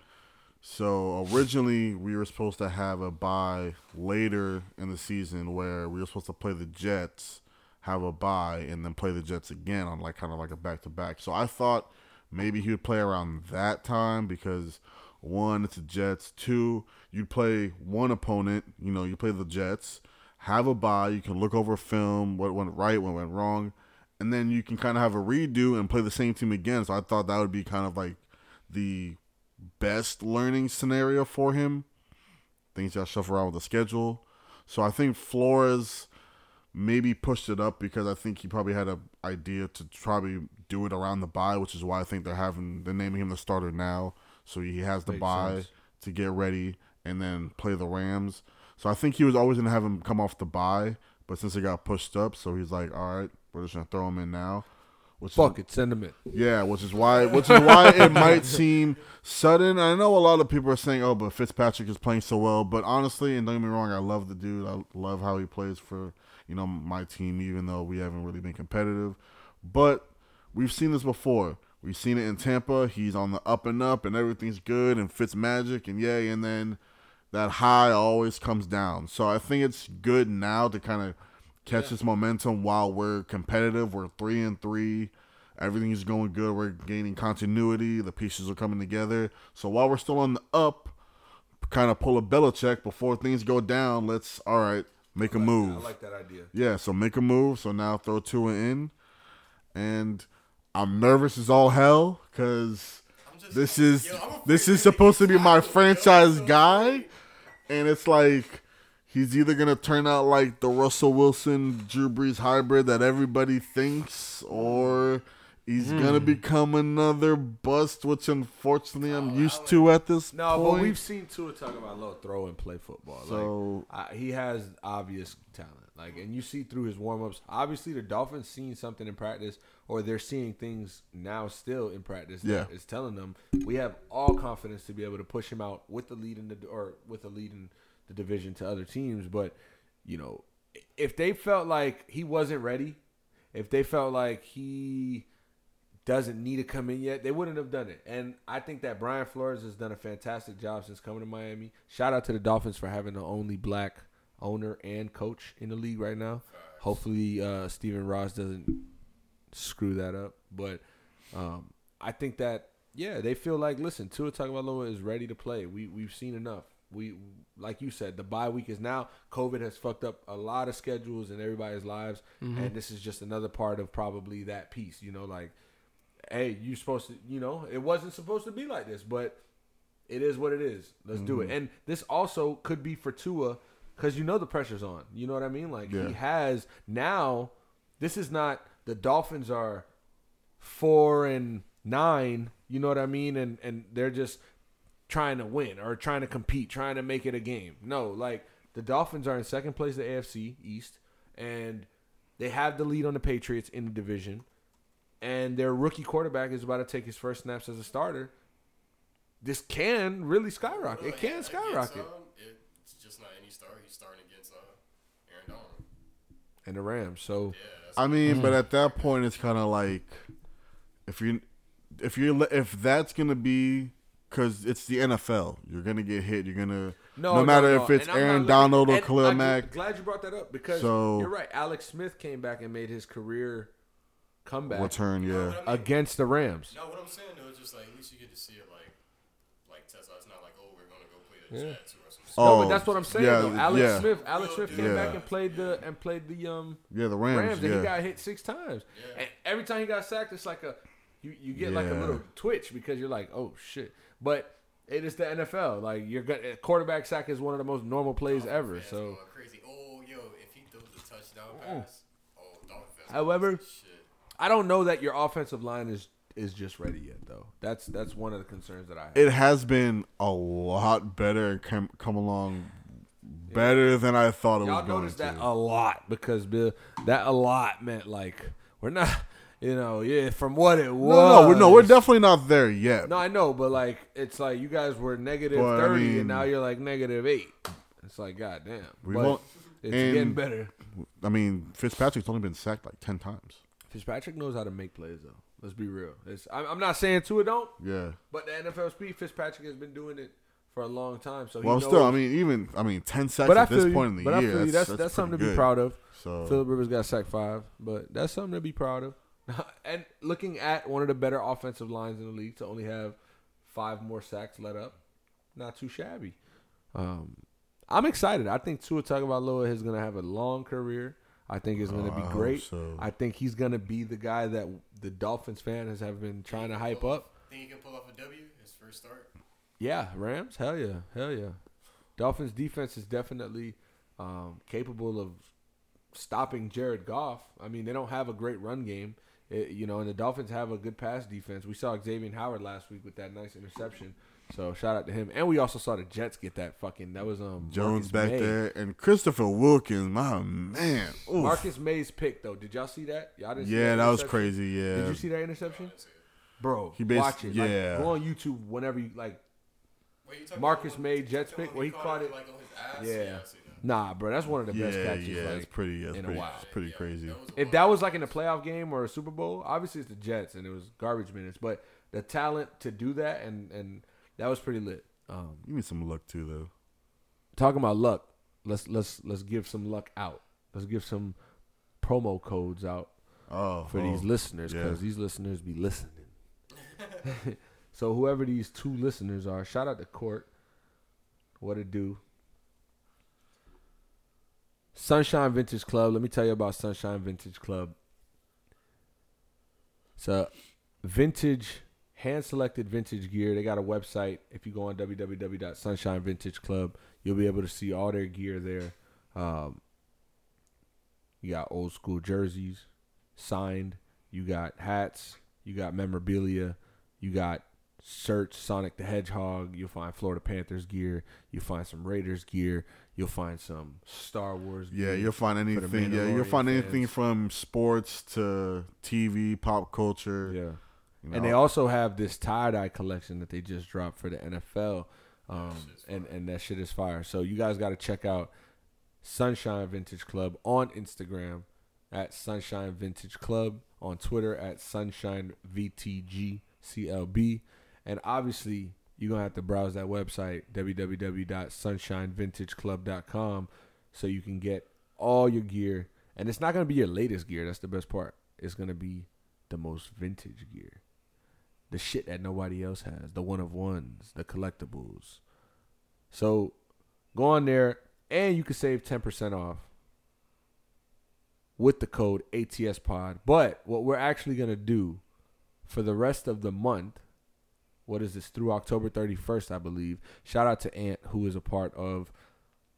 So originally we were supposed to have a bye later in the season where we were supposed to play the Jets, have a bye, and then play the Jets again on like kind of like a back to back. So I thought maybe he would play around that time because one, it's the Jets. Two, you'd play one opponent, you know, you play the Jets, have a bye, you can look over film, what went right, what went wrong, and then you can kind of have a redo and play the same team again. So I thought that would be kind of like the best learning scenario for him. Things got shuffled around with the schedule. So I think Flores maybe pushed it up because I think he probably had an idea to probably do it around the bye, which is why I think they're having they're naming him the starter now. So he has the Makes bye sense. to get ready and then play the Rams. So I think he was always gonna have him come off the bye, but since it got pushed up, so he's like, all right, we're just gonna throw him in now. Which is- Fuck it, send him in. yeah, which is why which is why it might seem sudden. I know a lot of people are saying, "Oh, but Fitzpatrick is playing so well." But honestly, and don't get me wrong, I love the dude. I love how he plays for you know my team, even though we haven't really been competitive. But we've seen this before. We've seen it in Tampa. He's on the up and up, and everything's good, and Fitz magic, and yay, and then that high always comes down. So I think it's good now to kind of catch this momentum while we're competitive. We're three and three. Everything's going good. We're gaining continuity. The pieces are coming together. So while we're still on the up, kind of pull a Belichick before things go down. Let's all right, make a move. I like that idea. Yeah, so make a move. So now throw Tua in, and I'm nervous as all hell because this is Yo, this is supposed to be my franchise guy, and it's like he's either gonna turn out like the Russell Wilson Drew Brees hybrid that everybody thinks, or he's gonna Hmm. become another bust, which unfortunately I'm Oh, used to at this No, point. but we've seen Tua talk about low throw and play football. So- like, I, he has obvious talent. Like, and you see through his warm ups. Obviously, the Dolphins seen something in practice, or they're seeing things now still in practice. Yeah. that is telling them we have all confidence to be able to push him out with the lead in the or with the lead in the division to other teams. But you know, if they felt like he wasn't ready, if they felt like he doesn't need to come in yet, they wouldn't have done it. And I think that Brian Flores has done a fantastic job since coming to Miami. Shout out to the Dolphins for having the only black owner and coach in the league right now. Hopefully, uh, Stephen Ross doesn't screw that up. But um, I think that yeah, they feel like listen, Tua Tagovailoa is ready to play. We we've seen enough. We like you said, the bye week is now. COVID has fucked up a lot of schedules in everybody's lives, and this is just another part of probably that piece. You know, like hey, you're supposed to, you know, it wasn't supposed to be like this, but it is what it is. Let's do it. Mm-hmm. And this also could be for Tua because you know the pressure's on. You know what I mean? Like Yeah. he has now. This is not the Dolphins are four and nine. You know what I mean? And and they're just trying to win or trying to compete, trying to make it a game. No, like the Dolphins are in second place the AFC East, and they have the lead on the Patriots in the division. And their rookie quarterback is about to take his first snaps as a starter. This can really skyrocket. It can Against, skyrocket. um, it's just not any star. He's starting against uh, Aaron Donald. And the Rams. So Yeah, I mean, Mm-hmm. but at that point, it's kind of like if you if you if that's gonna be because it's the NFL, you're gonna get hit. You're gonna no, matter if it's And Aaron looking- Donald or and Khalil I'm Mack. Glad you brought that up because So- you're right. Alex Smith came back and made his career comeback Return, yeah. what I mean. against the Rams. No, what I'm saying though is just like at least you get to see it like like Tesla. It's not like oh we're gonna go play the Jets or some. Oh, no, but that's what I'm saying. yeah, though. Alex yeah. Smith, Alex Smith came Yeah. back and played the and played the um Yeah, the Rams. Rams, and yeah, he got hit six times. Yeah. And every time he got sacked, it's like a you, you get like a little twitch because you're like, oh shit. But it is the NFL. Like you're gonna quarterback sack is one of the most normal plays oh, ever. Fans So, crazy. Oh yo, if he throws a touchdown pass, oh Dolphin fans. However- shit. I don't know that your offensive line is is just ready yet, though. That's that's one of the concerns that I have. it has been a lot better and come come along better than I thought it Y'all was going noticed to. that a lot because Bill, that a lot meant like we're not, you know, yeah, from what it was. no, no, we're, no, we're definitely not there yet. No, I know, but like it's like you guys were negative But, I thirty, mean- and now you're like negative eight. It's like goddamn. We but won't- it's and- getting better. I mean, Fitzpatrick's only been sacked like ten times. Fitzpatrick knows how to make plays, though. Let's be real. It's, I'm, I'm not saying Tua don't, Yeah. but the NFL speed, Fitzpatrick has been doing it for a long time. So he Well, knows, still, I mean, even I mean, ten sacks but I at this feel you. point in the but I year, feel you. that's, That's something to be proud of. So Philip Rivers got sacked five, but that's something to be proud of. and looking at one of the better offensive lines in the league to only have five more sacks let up, not too shabby. Um, I'm excited. I think Tua Tagovailoa is going to have a long career. I think it's going to Oh, be I great. so. I think he's going to be the guy that the Dolphins fans have been trying to hype up. Think he can pull off a W his first start? Yeah, Rams. Hell yeah, hell yeah. Dolphins defense is definitely um, capable of stopping Jared Goff. I mean, they don't have a great run game, It- you know, and the Dolphins have a good pass defense. We saw Xavier Howard last week with that nice interception. So shout out to him, and we also saw the Jets get that fucking. That was um Jones Marcus back May. there and Christopher Wilkins, my man. Oof. Marcus Maye's pick though. Did y'all see that? Y'all didn't see yeah, that was crazy. Yeah, Did you see that interception, bro? He basi- watch it. Like, yeah. go on YouTube whenever you like. Wait, you Marcus about May, Jets pick, where he caught it- like on his ass. Yeah. yeah I see that. Nah, bro, that's one of the best yeah, catches. yeah. like, it's pretty. That's in a pretty. while. It's pretty Yeah, crazy. that if that was like in a playoff game or a Super Bowl, obviously it's the Jets and it was garbage minutes, but the talent to do that and and that was pretty lit. Um, Give me some luck too, though. talking about luck, let's let's let's give some luck out. Let's give some promo codes out Oh, for oh. these listeners yeah. because these listeners be listening. so whoever these two listeners are, shout out to Court. What it do? Sunshine Vintage Club. Let me tell you about Sunshine Vintage Club. It's a vintage, hand selected vintage gear. They got a website. If you go on www.sunshinevintageclub, you'll be able to see all their gear there. Um, you got old school jerseys signed. You got hats. You got memorabilia. You got shirts, Sonic the Hedgehog. You'll find Florida Panthers gear. You'll find some Raiders gear. You'll find some Star Wars gear. Yeah, you'll find anything. Yeah, you'll Mandalorian find anything from sports to TV, pop culture. Yeah. you And they also have this tie dye collection that they just dropped for the NFL. Um, and, and that shit is fire. So you guys got to check out Sunshine Vintage Club on Instagram at Sunshine Vintage Club, on Twitter at Sunshine VTG CLB. And obviously, you're going to have to browse that website, www.sunshinevintageclub.com, so you can get all your gear. And it's not going to be your latest gear. That's the best part. It's going to be the most vintage gear. The shit that nobody else has. The one of ones. The collectibles. So go on there and you can save 10% off with the code ATSPOD. But what we're actually going to do for the rest of the month, what is this through October 31st, I believe. Shout out to Ant, who is a part of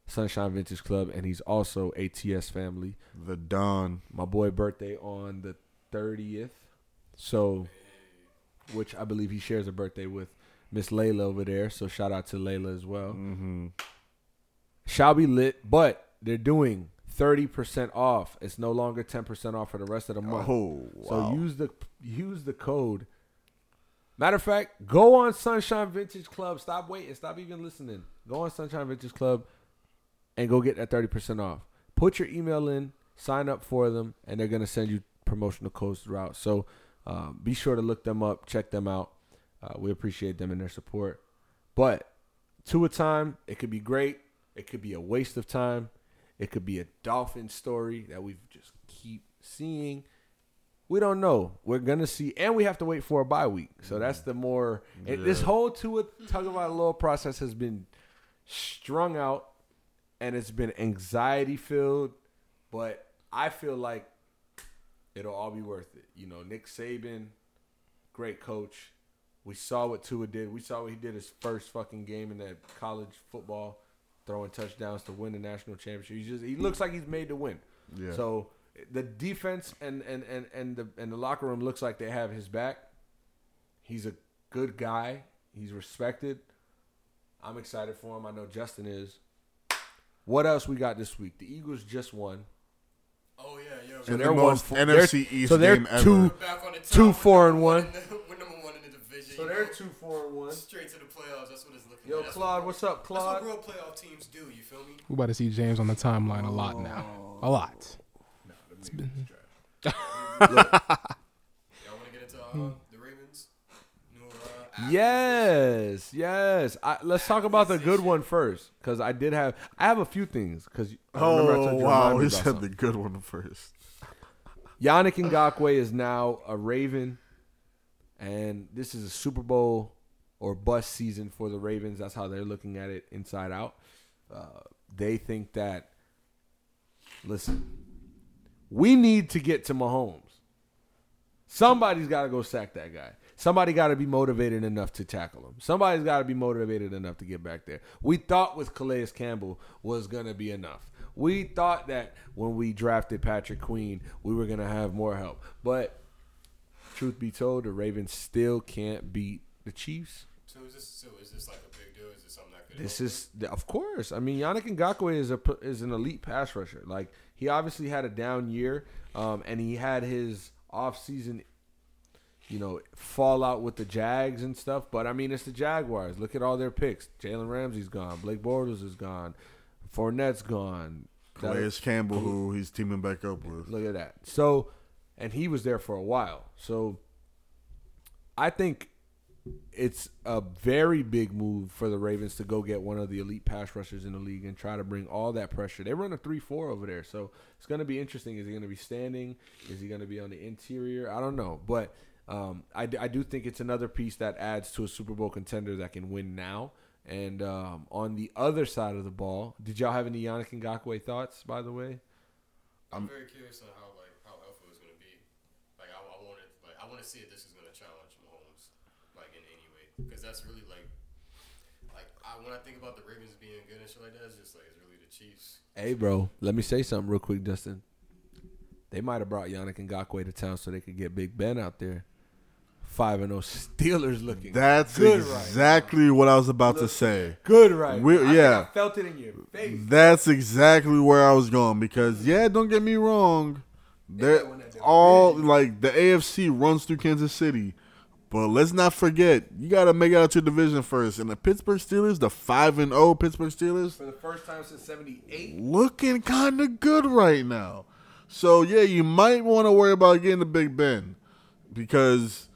Sunshine Vintage Club, and he's also ATS family. The Don. My boy birthday on the 30th, so which I believe he shares a birthday with Miss Layla over there. So shout out to Layla as well. Mm-hmm. Shall be lit, but they're doing 30% off. It's no longer 10% off for the rest of the month. Oh, So use the use the code. Matter of fact, go on Sunshine Vintage Club. Stop waiting. Stop even listening. Go on Sunshine Vintage Club and go get that thirty percent off. Put your email in, sign up for them, and they're gonna send you promotional codes throughout. So um, be sure to look them up, check them out. Uh, we appreciate them and their support. But Tua time, it could be great. It could be a waste of time. It could be a dolphin story that we just keep seeing. We don't know. We're gonna see, and we have to wait for a bye week. So mm-hmm. that's the more. it- this Yeah. whole Tua Tagovailoa process has been strung out, and it's been anxiety filled. But I feel like it'll all be worth it. You know, Nick Saban, great coach. We saw what Tua did. We saw what he did his first fucking game in that college football, throwing touchdowns to win the national championship. He just he looks like he's made to win. Yeah. So the defense and and and and the and the locker room looks like they have his back. He's a good guy. He's respected. I'm excited for him. I know Justin is. What else we got this week? The Eagles just won. Oh yeah, yo. So And they're the one. most fo- NFC they're- East so they're game ever. two. We're back on the top. two, four, and one one. in the- We're number one in the division. So they're know? two, four, and one. Straight to the playoffs. That's what it's looking Yo, like. That's Claude, what, what's up, Claude? That's what real playoff teams do. You feel me? We about to see James on the timeline a lot now. A lot. Y'all want to get into uh, the Ravens? New, uh. Yes, yes. I, let's talk about the good one first, because I did have. I have a few things. Because Oh wow, he said the good one first. Yannick Ngakoue is now a Raven, and this is a Super Bowl or bust season for the Ravens. That's how they're looking at it inside out. Uh, they think that, listen, we need to get to Mahomes. Somebody's got to go sack that guy. Somebody got to be motivated enough to tackle him. Somebody's got to be motivated enough to get back there. We thought with Calais Campbell was going to be enough. We thought that when we drafted Patrick Queen, we were going to have more help. But truth be told, the Ravens still can't beat the Chiefs. So is this so is this like a big deal? Is this something that could? This is, of course. I mean, Yannick Ngakoue is a is an elite pass rusher. Like he obviously had a down year, um, and he had his off season, you know, fallout with the Jags and stuff. But I mean, it's the Jaguars. Look at all their picks. Jalen Ramsey's gone. Blake Bortles is gone. Fournette's gone. Calais Campbell, who he's teaming back up with. Look at that. So, and he was there for a while. So, I think it's a very big move for the Ravens to go get one of the elite pass rushers in the league and try to bring all that pressure. They run a 3 4 over there. So, it's going to be interesting. Is he going to be standing? Is he going to be on the interior? I don't know. But um, I, d- I do think it's another piece that adds to a Super Bowl contender that can win now. And um, on the other side of the ball, did y'all have any Yannick Ngakoue thoughts, by the way? I'm very curious on how like how Alpha is gonna be. Like I, I wanted like I want to see if this is gonna challenge Mahomes like in any way because that's really like like I when I think about the Ravens being good and shit like that, it's just like it's really the Chiefs. Hey, bro, let me say something real quick, Dustin. They might have brought Yannick and Ngakoue to town so they could get Big Ben out there. Five and zero Steelers looking. That's good right exactly what I was about to say. good, right? We- now. I think yeah. I felt it in your face. That's exactly where I was going because yeah, don't get me wrong. They're that all like the AFC runs through Kansas City. But let's not forget, you got to make it out to division first. And the Pittsburgh Steelers, the 5 and 0 Pittsburgh Steelers, For the first time since '78. looking kind of good right now. So yeah, you might want to worry about getting the Big Ben because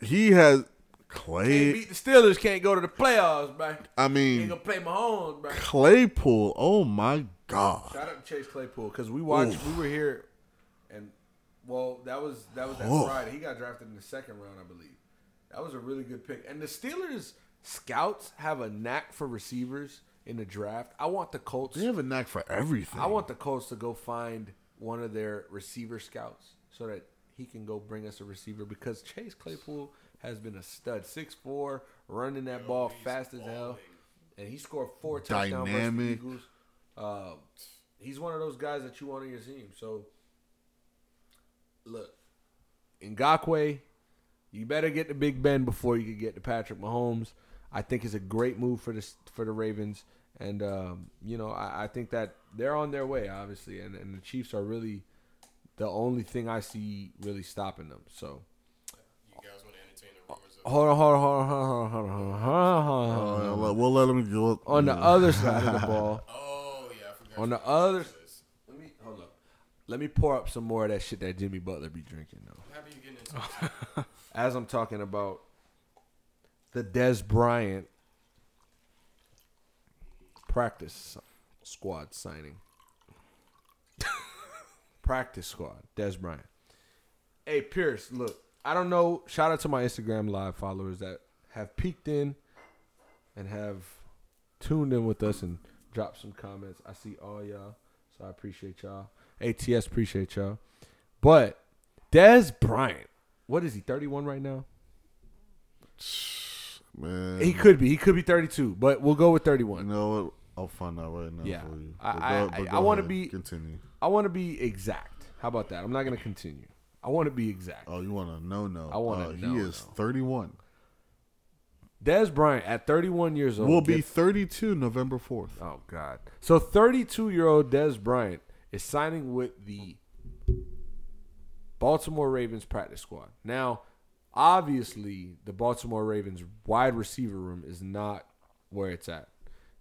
he has Clay. Can't beat the Steelers. Can't go to the playoffs, bro. I mean, Ain't gonna play Mahomes, bro. Claypool. Oh my God. Shout out to Chase Claypool because we watched. We were here, well, that was that was that. Friday. He got drafted in the second round, I believe. That was a really good pick. And the Steelers scouts have a knack for receivers in the draft. I want the Colts. They have a knack for everything. I want the Colts to go find one of their receiver scouts so that he can go bring us a receiver because Chase Claypool has been a stud, 6'4", running that ball he's fast as hell, and he scored four touchdowns versus the Eagles. Uh, he's one of those guys that you want on your team. So, look, Ngakoue, you better get to Big Ben before you can get to Patrick Mahomes. I think it's a great move for the for the Ravens, and um, you know I, I think that they're on their way, obviously, and, and the Chiefs are really the only thing I see really stopping them. So You guys want to entertain the rumors of hold on, hold on, hold on, hold on, hold on, hold on, hold on, hold Uh, on. let- we'll let him go. On the other side of the ball, Oh yeah, I forgot. on you the guys other, did this. let me hold up. Let me pour up some more of that shit that Jimmy Butler be drinking though. I'm you're getting as I'm talking about the Dez Bryant practice squad signing. practice squad, Dez Bryant. Hey Pierce, look, I don't know. Shout out to my Instagram live followers that have peeked in and have tuned in with us and dropped some comments. I see all y'all, so I appreciate y'all. ATS appreciate y'all. But Dez Bryant, what is he? 31 right now? Man, He could be. He could be 32, but we'll go with You 31. know what? I'll find out right now Yeah. for you. I- But I- go- I- I wanna be- continue. I want to be exact. How about that? I'm not going to continue. I want to be exact. Oh, you want to know? No, I wanna uh, know, He is no. 31. Dez Bryant at 31 years old Will be gets- 32 November 4th. Oh God! So 32 year old Dez Bryant is signing with the Baltimore Ravens practice squad. Now, obviously, the Baltimore Ravens wide receiver room is not where it's at.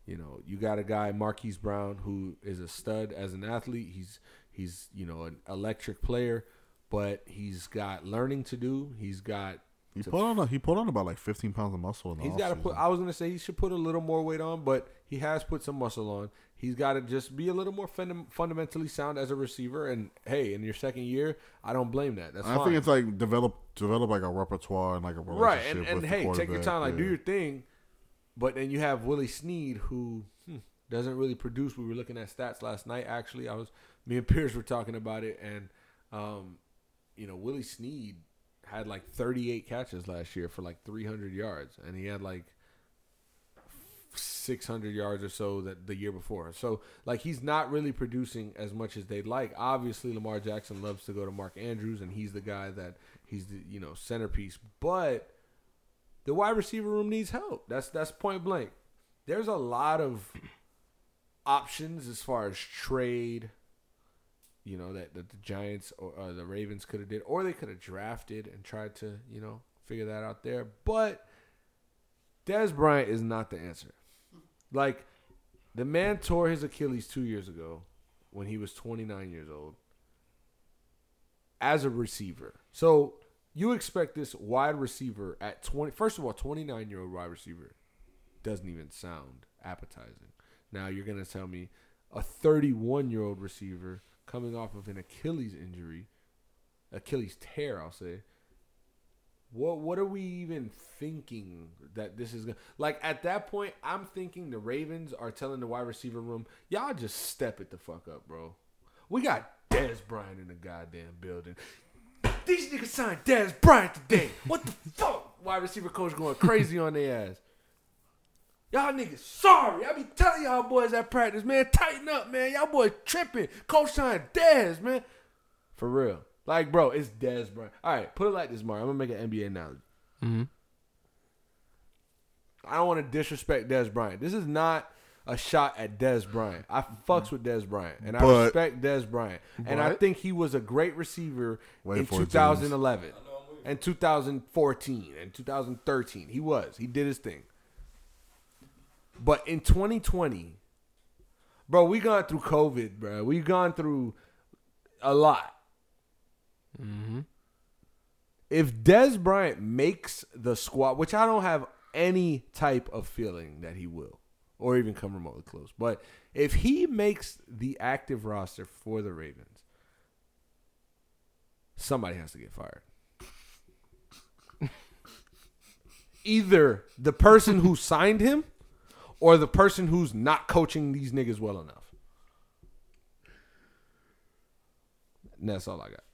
You know, you got a guy Marquise Brown who is a stud as an athlete. He's he's you know an electric player, but he's got learning to do. He's got He put on a, he put on about like 15 pounds of muscle in the He's got to put. I was gonna say he should put a little more weight on, but he has put some muscle on. He's got to just be a little more funda- fundamentally sound as a receiver. And hey, in your second year, I don't blame that. That's I fine. think it's like develop develop like a repertoire and like a relationship right. And, and hey, take your time, like do your thing. But then you have Willie Snead, who hmm, doesn't really produce. We were looking at stats last night. Actually, I was me and Pierce were talking about it, and um, you know, Willie Snead had like 38 catches last year for like 300 yards, and he had like 600 yards or so that the year before. So like he's not really producing as much as they'd like. Obviously, Lamar Jackson loves to go to Mark Andrews, and he's the guy that he's the you know centerpiece. But the wide receiver room needs help. That's that's point blank. There's a lot of options as far as trade. You know that, that the Giants or uh, the Ravens could have did, or they could have drafted and tried to you know figure that out there. But Dez Bryant is not the answer. Like the man tore his Achilles two years ago when he was 29 years old as a receiver. So you expect this wide receiver at 20 first of all 29 year old wide receiver doesn't even sound appetizing. Now you're going to tell me a 31 year old receiver coming off of an Achilles injury, Achilles tear, I'll say. What what are we even thinking that this is gonna like at that point? I'm thinking the Ravens are telling the wide receiver room, y'all just step it the fuck up, bro. We got Dez Bryant in the goddamn building. These niggas signed Dez Bryant today. What the fuck? Wide receiver coach going crazy on their ass. Y'all niggas sorry. I be telling y'all boys at practice, man, tighten up, man. Y'all boys tripping. Coach signed Dez, man. For real. Like, bro, it's Dez Bryant. All right, put it like this, Mario. I'm gonna make an NBA analogy. Mm-hmm. I don't want to disrespect Dez Bryant. This is not a shot at Dez Bryant. I fucks with Dez Bryant, and I respect Dez Bryant, and I think he was a great receiver in 2011 and 2014 and 2013. He was. He did his thing. But in 2020, bro, we gone through COVID, bro. We gone through a lot. Mm-hmm. if Dez Bryant makes the squad, which I don't have any type of feeling that he will, or even come remotely close, but if he makes the active roster for the Ravens, somebody has to get fired. Either the person who signed him or the person who's not coaching these niggas well enough. And that's all I got.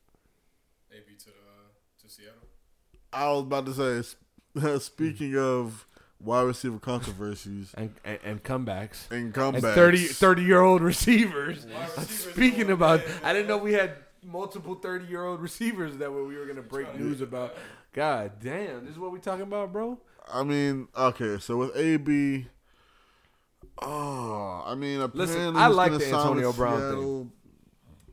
AB to the to Seattle. I was about to say, speaking of wide receiver controversies and, and, and comebacks. and And comebacks, 30, 30 year old receivers. Receivers Speaking going about, bad, I didn't know we had multiple 30 year old receivers that we were going to break news about. God damn, this is what we talking about, bro? I mean, okay, so with AB, oh, I mean, apparently Listen, I like the sign Antonio Brown Seattle.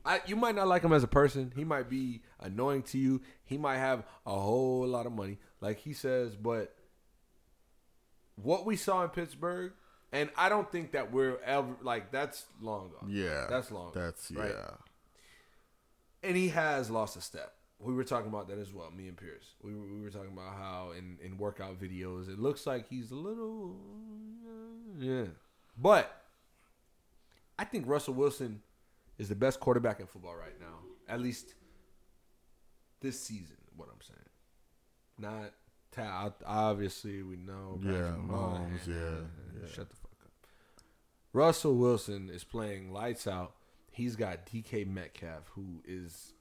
I, you might not like him as a person. He might be annoying to you. He might have a whole lot of money, like he says. But what we saw in Pittsburgh, and I don't think that we're ever like that's long gone. Yeah, that's long. That's right? yeah. and he has lost a step. We were talking about that as well. Me and Pierce. We were, we were talking about how in in workout videos it looks like he's a little yeah, but I think Russell Wilson is the best quarterback in football right now. At least this season. What I'm saying, not ta- obviously we know. Yeah, Mahomes, yeah, yeah. Shut the fuck up. Russell Wilson is playing lights out. He's got DK Metcalf, who is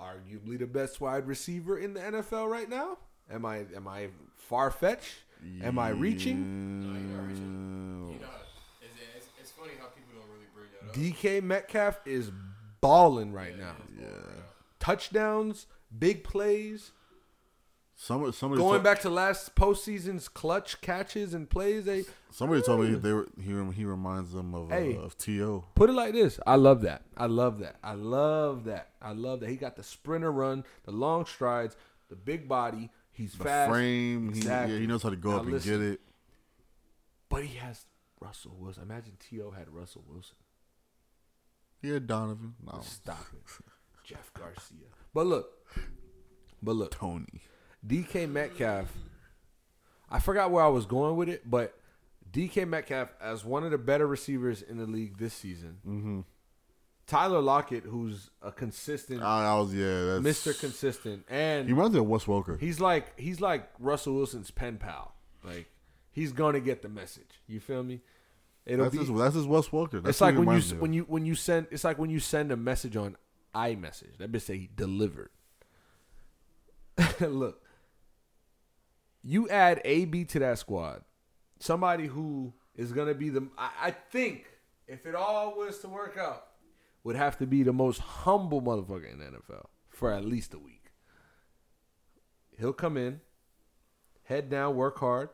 arguably the best wide receiver in the NFL right now. Am I am I far fetched? Am I reaching? Mm. No, you're not reaching. You know, it's, it's, it's funny how people don't really bring that up. DK Metcalf is balling right now. Yeah. Touchdowns, big plays. Somebody, somebody, Going back to last postseason's clutch catches and plays, they somebody told me they were, he he reminds them of Hey. uh, of To. Put it like this. I love that. I love that. I love that. I love that. He got the sprinter run, the long strides, the big body. He's The fast. frame, he, yeah, he knows how to go Now up and get it. But he has Russell Wilson. Imagine T.O. had Russell Wilson. Had Donovan. No, Stop it. Jeff Garcia. But look. But look. Tony. DK Metcalf. I forgot where I was going with it, but DK Metcalf as one of the better receivers in the league this season. Mm-hmm. Tyler Lockett, who's a consistent I, I was yeah, that's Mr. Consistent, and He reminds me of Wes Welker. He's like he's like Russell Wilson's pen pal. Like he's gonna get the message. You feel me? It'll That's be. his, that's his Wes Welker. That's it's like when you reminds s- me of. when you when you send. It's like when you send a message on iMessage. That bitch say he delivered. Look, you add AB to that squad. Somebody who is gonna be the. I, I think if it all was to work out, would have to be the most humble motherfucker in the NFL for at least a week. He'll come in, head down, work hard.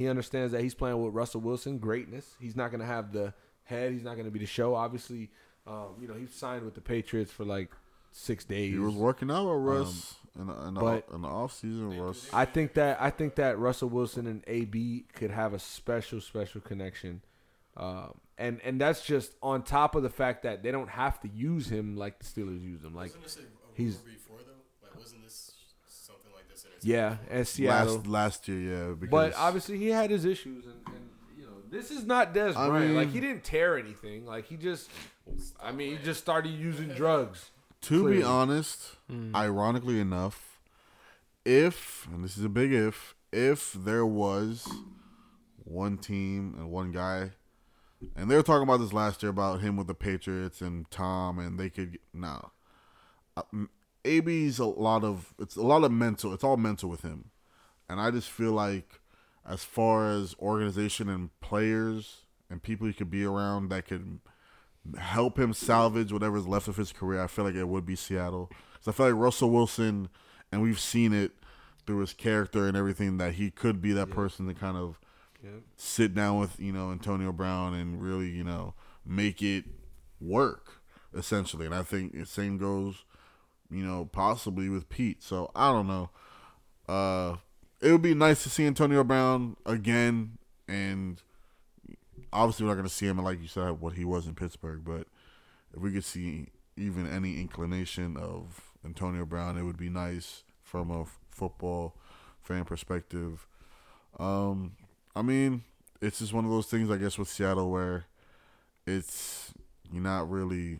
He understands that he's playing with Russell Wilson, greatness. He's not going to have the head. He's not going to be the show. Obviously, um, you know, he signed with the Patriots for like six days. he was working out with Russ in, the, in, the, but- in the off season. Russ. I think that I think that Russell Wilson and AB could have a special, special connection, um, and and that's just on top of the fact that they don't have to use him like the Steelers use him. Like, Wasn't this a, a he's- rumor before though? Like, wasn't this something like this in its yeah, and Seattle. last last year, yeah. Because But obviously, he had his issues, and, and you know, this is not Dez I Bryant. like he didn't tear anything. Like he just, I mean, he just started using drugs. to clearly. be honest, hmm. ironically enough, if and this is a big if, if there was one team and one guy, and they were talking about this last year about him with the Patriots and Tom, and they could no. Uh, AB's a lot of it's a lot of mental. It's all mental with him, and I just feel like as far as organization and players and people he could be around that could help him salvage whatever's left of his career, I feel like it would be Seattle. Because I feel like Russell Wilson, and we've seen it through his character and everything, that he could be that person to kind of sit down with, you know, Antonio Brown and really, you know, make it work, essentially. And I think the same goes, you know, possibly with Pete. So I don't know. Uh, it would be nice to see Antonio Brown again and obviously we're not going to see him like you said what he was in Pittsburgh, but if we could see even any inclination of Antonio Brown, it would be nice from a football fan perspective. Um, I mean, it's just one of those things, I guess, with Seattle where it's you're not really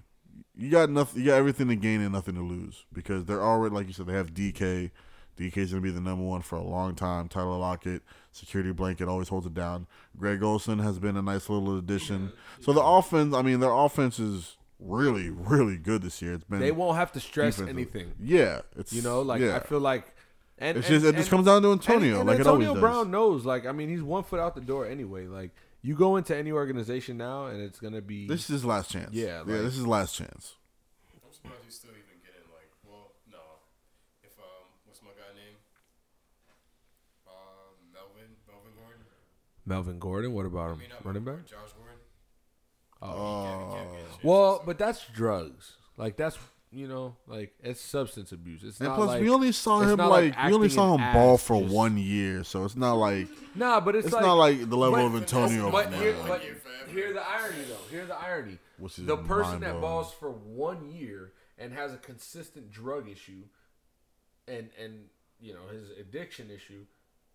you got nothing, you got everything to gain and nothing to lose because they're already like you said they have DK. DK's gonna be the number one for a long time. Tyler Lockett, security blanket, always holds it down. Greg Olsen has been a nice little addition. So the offense, I mean, their offense is really, really good this year. It's been They won't have to stress defensive. anything. Yeah, it's You know, like yeah. I feel like, and It's and- just- it just and- comes down to Antonio, like it Antonio always does. Brown knows. Like I mean, he's one foot out the door anyway. Like you go into any organization now, and it's gonna be this is his last chance. Yeah, yeah, this is his last chance. I'm surprised he's still even getting like. Well, no. If um, what's my guy name? Um, Melvin, Melvin Gordon. Melvin Gordon. What about I him, mean, not running Melvin back? Gordon, Josh Gordon. Oh, He can't- he can't get a chance well, but that's drugs. Like that's you know, like it's substance abuse. It's And not plus, like we only saw him like, like we only saw him ball for just- one year, so it's not like nah, but it's, it's like, not like the level but- of Antonio, But, here, but hear the irony though. Hear the irony. which is the person that balls for one year and has a consistent drug issue and and you know his addiction issue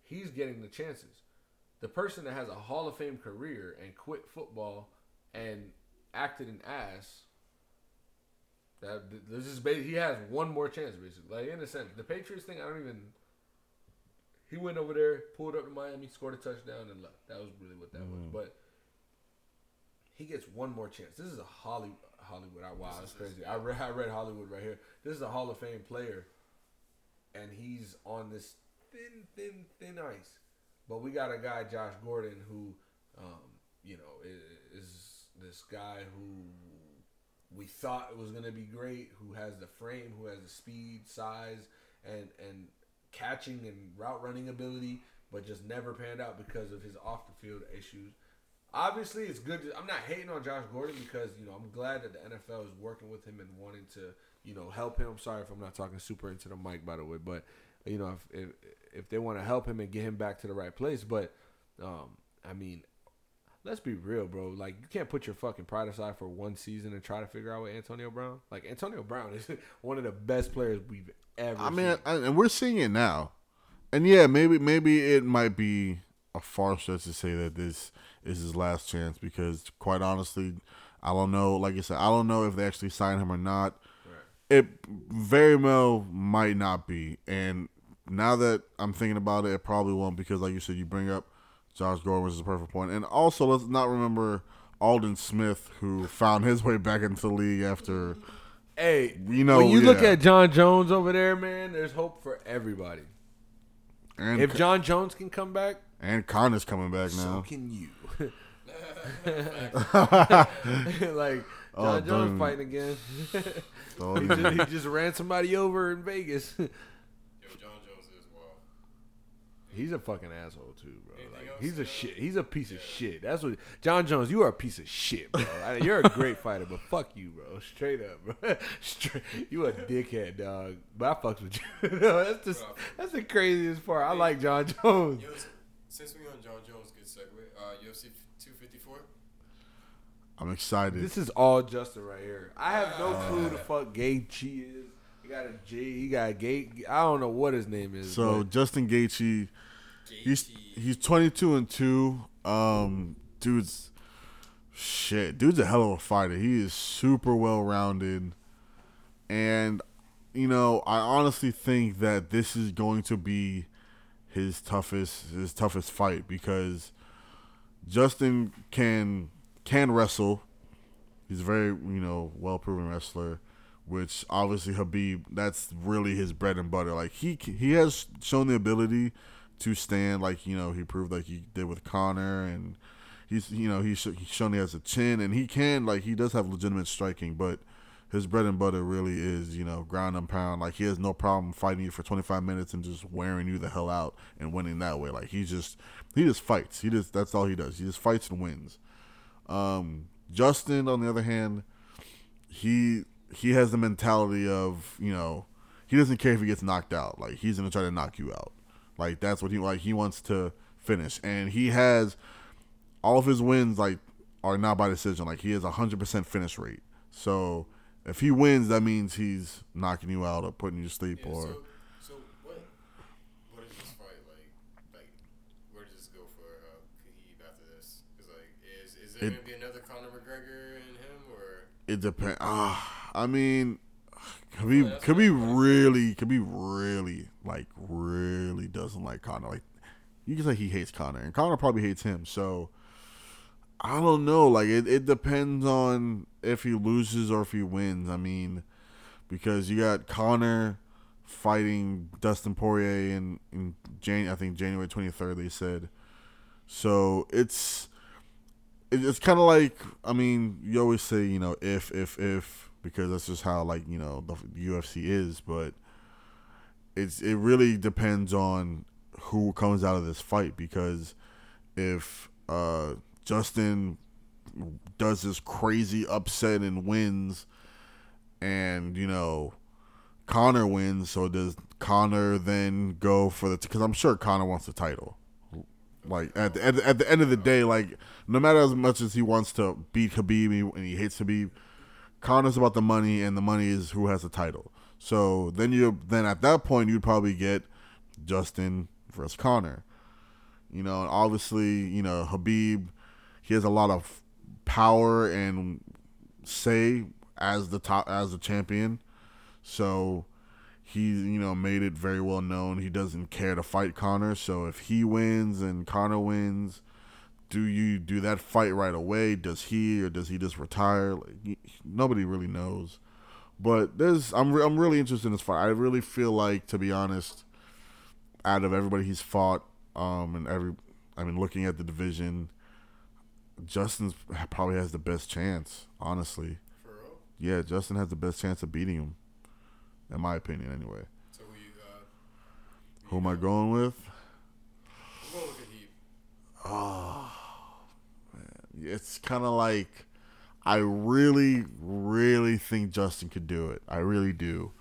he's getting the chances the person that has a hall of fame career and quit football and acted an ass that this is ba- he has one more chance basically like in a sense the patriots thing i don't even he went over there pulled up to miami scored a touchdown and left that was really what that was but he gets one more chance. This is a Holly, Hollywood. I, wow, that's crazy. I read, I read Hollywood right here. This is a Hall of Fame player, and he's on this thin, thin, thin ice. But we got a guy, Josh Gordon, who, um, you know, is, is this guy who we thought it was going to be great, who has the frame, who has the speed, size, and and catching and route running ability, but just never panned out because of his off the field issues. Obviously, it's good. To, I'm not hating on Josh Gordon because you know I'm glad that the NFL is working with him and wanting to you know help him. Sorry if I'm not talking super into the mic by the way, but you know if if, if they want to help him and get him back to the right place, but um, I mean, let's be real, bro. Like you can't put your fucking pride aside for one season and try to figure out with Antonio Brown. Like Antonio Brown is one of the best players we've ever. I mean. I, and we're seeing it now, and yeah, maybe maybe it might be a far stretch to say that this is his last chance because, quite honestly, I don't know. Like I said, I don't know if they actually sign him or not. It very well might not be, and now that I'm thinking about it, it probably won't because, like you said, you bring up Josh Gordon, which is a perfect point, and also let's not remember Aldon Smith, who found his way back into the league after. Hey, You know, when you look at Jon Jones over there, man, there's hope for everybody. And If Jon Jones can come back, and Conor's coming back so now. So can you. like oh, John Oh, Jones dude. fighting again. So, he, just, he just ran somebody over in Vegas. Yo, Jon Jones is wild. He's a fucking asshole too, bro. Anything Like else, he's a uh, shit. He's a piece of shit. That's what Jon Jones. You are a piece of shit, bro. I- You're a great fighter, but fuck you, bro. Straight up, bro. Straight, you a dickhead, dog. But I fucks with you. No, that's just that's the craziest part. I like Jon Jones. Yo, since we on Jon Jones, good segue. Uh, UFC 254. I'm excited. This is all Justin right here. I have no clue the fuck Gaethje is. He got a G. He got a gate. I don't know what his name is. so but Justin Gaethje, he's he's 22 and two. Um, dude's shit. Dude's a hell of a fighter. He is super well rounded, and you know I honestly think that this is going to be his toughest his toughest fight because Justin can can wrestle. He's a very you know well proven wrestler, which obviously Khabib that's really his bread and butter. Like he he has shown the ability to stand, like you know he proved like he did with Conor, and he's you know he's, he's shown he has a chin, and he can like he does have legitimate striking, but his bread and butter really is you know ground and pound. Like he has no problem fighting you for 25 minutes and just wearing you the hell out and winning that way. Like he just he just fights. He just that's all he does. He just fights and wins. Um, Justin, on the other hand, he he has the mentality of you know he doesn't care if he gets knocked out. Like he's gonna try to knock you out. Like that's what he like. He wants to finish, and he has all of his wins like are not by decision. Like he has a hundred percent finish rate. So if he wins, that means he's knocking you out or putting you to sleep Yeah, or. so, so what? What is this fight like? Like, where does this go for uh, Khabib after this? Is like, is is there It- gonna be another Conor McGregor in him or? It depends. Ah, I mean, Khabib, that's Khabib what I'm really, Khabib really, like, really doesn't like Conor. Like, you can say he hates Conor, and Conor probably hates him. So, I don't know. Like it, it depends on if he loses or if he wins. I mean, because you got Conor fighting Dustin Poirier in in Jan- I think January twenty third. They said. So it's it's kind of like I mean you always say you know if if if because that's just how like you know the UFC is, but it's it really depends on who comes out of this fight because if uh, Justin does this crazy upset and wins, and you know Conor wins, so does Conor then go for the? Because I'm sure Conor wants the title. Like at the, at the at the end of the day, like no matter as much as he wants to beat Khabib and he hates Khabib, Conor's about the money, and the money is who has the title. So then you then at that point you'd probably get Justin versus Conor. You know, and obviously, you know, Khabib, he has a lot of power and say as the top as the champion. So he, you know, made it very well known he doesn't care to fight Conor. So if he wins and Connor wins, do you do that fight right away? Does he or does he just retire? Like, nobody really knows. But there's I'm re- I'm really interested in this fight. I really feel like, to be honest, out of everybody he's fought, um, and every, I mean, looking at the division, Justin's probably has the best chance. Honestly, For real? yeah, Justin has the best chance of beating him, in my opinion. Anyway, So who you uh who am I going with? I'm going with Khabib. It's kind of like I really, really think Justin could do it. I really do.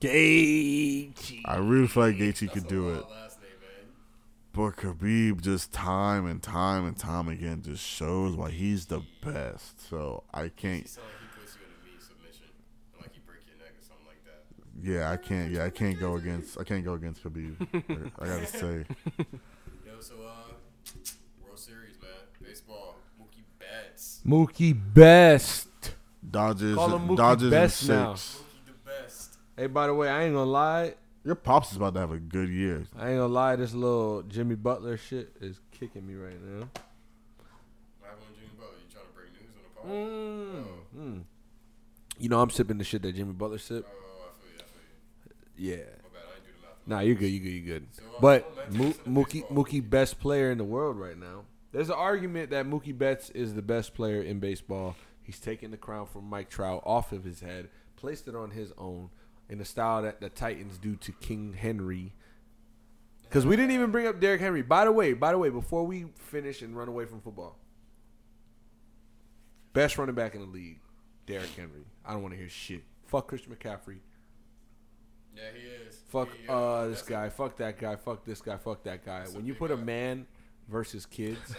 Gaethje. I really feel like Gaethje could a do it. last name, man. But Khabib just time and time and time again just shows why he's the best. So I can't. sound like he puts you in a knee submission, and like he break your neck or something like that. Yeah, I can't. Yeah, I can't go against. I can't go against Khabib. I, I gotta say. Yo, so uh, Betts, Mookie Best. Dodgers. Call him Mookie Dodgers in Betts six. now. Mookie the best. Hey, by the way, I ain't gonna lie. Your pops is about to have a good year. I ain't gonna lie. This little Jimmy Butler shit is kicking me right now. What happened with Jimmy Butler? You trying to break news on the pod? Mm. Mm. You know I'm sipping the shit that Jimmy Butler sip. Oh, I feel you. I feel you. Yeah. My bad. I didn't do the math. Nah, you're good. You good. You good. So, uh, But momentum Mo- Mookie. Mookie best player in the world right now. There's an argument that Mookie Betts is the best player in baseball. He's taken the crown from Mike Trout off of his head, placed it on his own in the style that the Titans do to King Henry. Because we didn't even bring up Derrick Henry. By the way, by the way, before we finish and run away from football, best running back in the league, Derrick Henry. I don't want to hear shit. Fuck Christian McCaffrey. Yeah, he is. Fuck He, uh, this that's a- guy. Fuck that guy. Fuck this guy. Fuck that guy. That's When you put a man versus kids,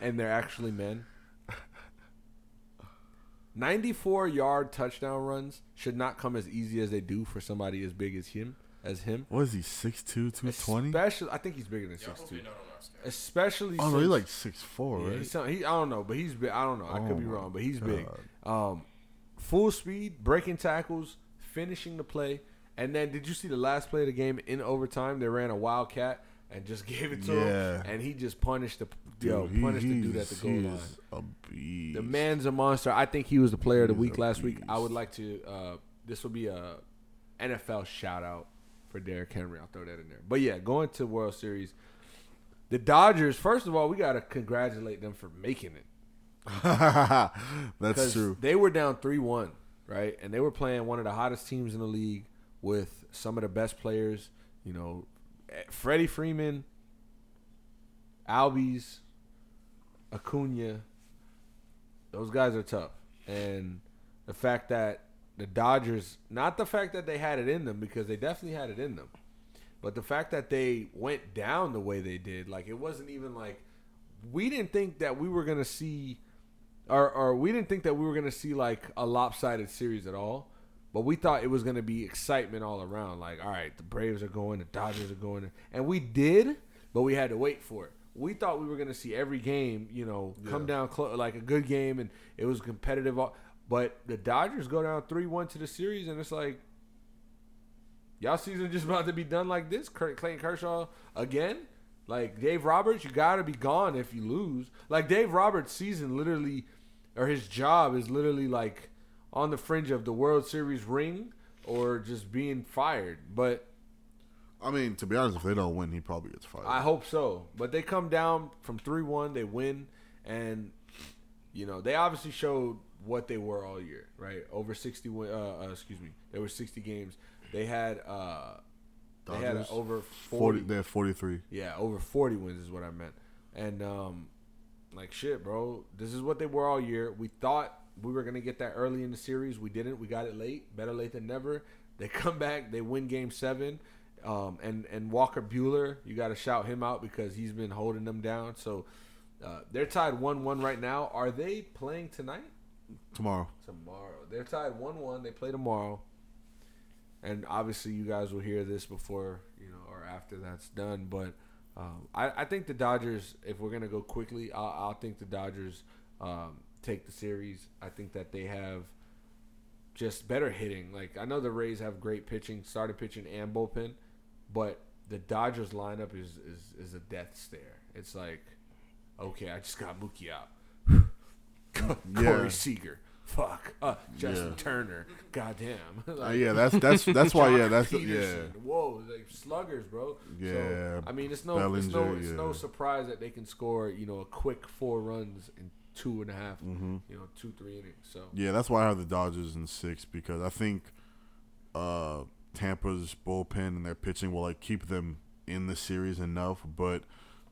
and they're actually men. 94 yard touchdown runs should not come as easy as they do for somebody as big as him. As him, What is he? 6'2", 220? Especially, I think he's bigger than Y'all six two. you're not on our schedule. Especially, Oh no, since- he's like six four, yeah, right? he's some- he, I don't know, but he's big. I don't know. I Oh could be wrong, but he's big. Um, full speed, breaking tackles, finishing the play, and then did you see the last play of the game in overtime? They ran a wildcat and just gave it to Yeah. him, and he just punished the Dude, yo he- punished the dude at the goal line. A beast. The man's a monster. I think he was the player of the He's week last week. I would like to. Uh, this will be a NFL shout out for Derrick Henry. I'll throw that in there. But yeah, going to World Series, the Dodgers. First of all, we got to congratulate them for making it. That's true. They were down three one, right? And they were playing one of the hottest teams in the league with some of the best players. You know, Freddie Freeman, Albies, Acuna. Those guys are tough, and the fact that the Dodgers, not the fact that they had it in them because they definitely had it in them, but the fact that they went down the way they did, like it wasn't even like we didn't think that we were gonna see or, or we didn't think that we were to see like a lopsided series at all. But we thought it was going to be excitement all around. Like, all right, the Braves are going, the Dodgers are going, and we did, but we had to wait for it. We thought we were going to see every game, you know, come down clo- like a good game, and it was competitive. But the Dodgers go down three one to the series, and it's like, y'all season just about to be done like this. Clayton Kershaw again. Like Dave Roberts, you gotta be gone if you lose. Like Dave Roberts' season literally, or his job is literally like on the fringe of the World Series ring or just being fired. But I mean, to be honest, if they don't win, he probably gets fired. I hope so. But they come down from three one, they win, and you know they obviously showed what they were all year, right? Over sixty, uh, uh, excuse me, there were sixty games. They had uh, they had Dodgers? over 40, forty. they have 43. Yeah, over 40 wins is what I meant. And um like shit, bro. This is what they were all year. We thought we were going to get that early in the series. We didn't. We got it late. Better late than never. They come back, they win game 7. Um and and Walker Buehler, you got to shout him out because he's been holding them down. So uh, they're tied 1-1 right now. Are they playing tonight? Tomorrow. tomorrow. They're tied one one. They play tomorrow, and obviously you guys will hear this before you know or after that's done. But um, I, I think the Dodgers. If we're gonna go quickly, I'll, I'll think the Dodgers um, take the series. I think that they have just better hitting. Like I know the Rays have great pitching, started pitching and bullpen, but the Dodgers lineup is is, is a death stare. It's like, okay, I just got Mookie out. Corey Seager. Fuck. Uh, Justin Yeah. Turner. Goddamn. Uh, yeah, that's that's that's why. Yeah, that's yeah. Whoa, like sluggers, bro. Yeah, So, I mean, it's no, it's no, Bellinger, it's no surprise that they can score, you know, a quick four runs in two and a half, Mm-hmm. you know, two three innings. So Yeah, that's why I have the Dodgers in six because I think uh, Tampa's bullpen and their pitching will like keep them in the series enough, but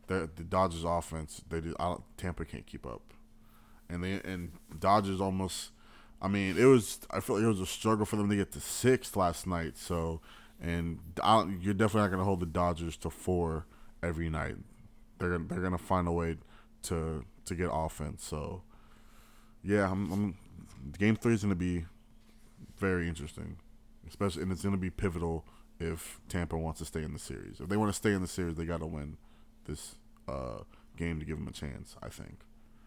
the the Dodgers offense they just, I don't, Tampa can't keep up, and they and Dodgers almost. I mean, it was. I feel like it was a struggle for them to get to six last night. So, and I don't, you're definitely not going to hold the Dodgers to four every night. They're they're going to find a way to to get offense. So, yeah, I'm, I'm game three is going to be very interesting, especially and it's going to be pivotal if Tampa wants to stay in the series. If they want to stay in the series, they got to win this uh, game to give them a chance. I think.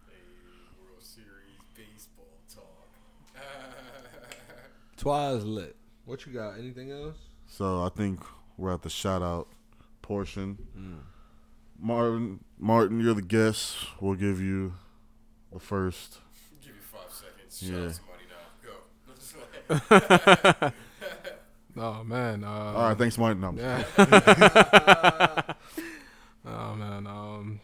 A World Series baseball talk. Twice lit. What you got? Anything else? So I think we're at the shout out portion. Martin, Martin, you're the guest. We'll give you the first. Give you five seconds. Shout Yeah. out somebody now. Go. Oh man. Uh, All right, thanks, Martin. No, Yeah. oh man. Um.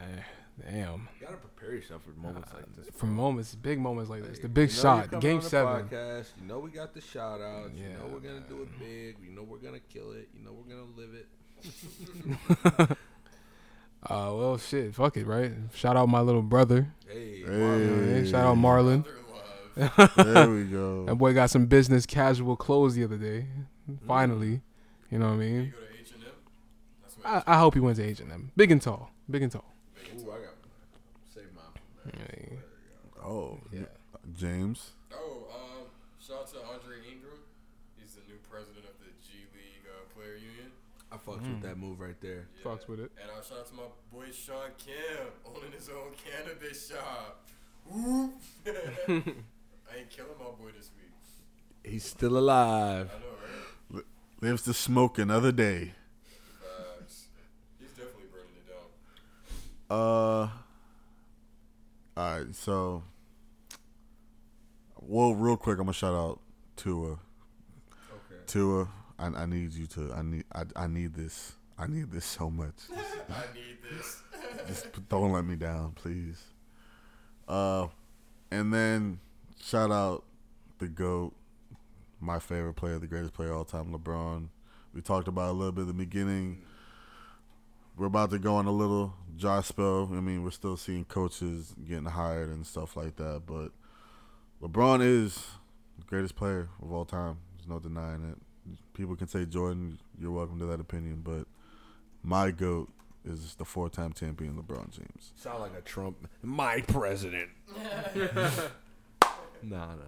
eh, Damn. You gotta prepare yourself for moments like this. For moments, big moments like this, the big you're shot, coming game the seven. Podcast. You know we got the shout outs. you know Yeah, we're gonna do it big. You know we're gonna kill it. You know we're gonna live it. Uh, well, shit, fuck it, right? Shout out my little brother. Hey, Hey, Hey, shout out Marlon. They're there we go. That boy got some business casual clothes the other day. Mm. Finally, you know what I mean. go to H and M. That's what I, I hope he went to H and M, big and tall, big and tall. Ooh, I got save my. Yeah. Oh, Yeah. James. Oh, um, shout out to Andre Ingram. He's the new president of the G League uh, Player Union. I fucked with that move right there. Yeah. Fucks with it. And uh, shout out to my boy Sean Kim owning his own cannabis shop. Whoop. I ain't killing my boy this week. He's still alive. I know, right? Lives to smoke another day. Facts. He's definitely burning it down. Uh. All right, so. Well, real quick, I'm gonna shout out Tua. Okay. Tua, I, I need you to. I need. I, I need this. I need this so much. I need this. Just don't let me down, please. Uh, and then shout out the goat, my favorite player, the greatest player of all time, LeBron. We talked about a little bit at the beginning. We're about to go on a little dry spell. I mean, we're still seeing coaches getting hired and stuff like that, but LeBron is the greatest player of all time. There's no denying it. People can say Jordan, you're welcome to that opinion, but my goat is the four-time champion LeBron James. Sound like a Trump. My president. no, no, no.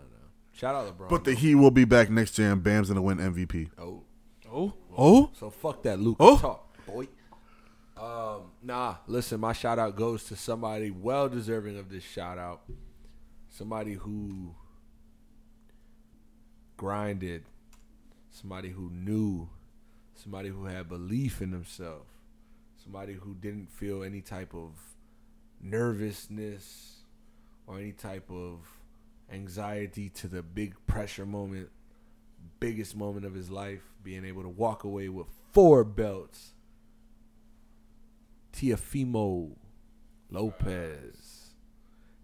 Shout out LeBron. But the Heat will be back next year, and Bam's gonna win MVP. oh, Oh, oh, so fuck that Luke Oh. talk, boy. Um, nah. Listen, my shout out goes to somebody well deserving of this shout out. Somebody who grinded. Somebody who knew. Somebody who had belief in himself. somebody who didn't feel any type of nervousness or any type of anxiety to the big pressure moment, biggest moment of his life, being able to walk away with four belts. Teofimo Lopez.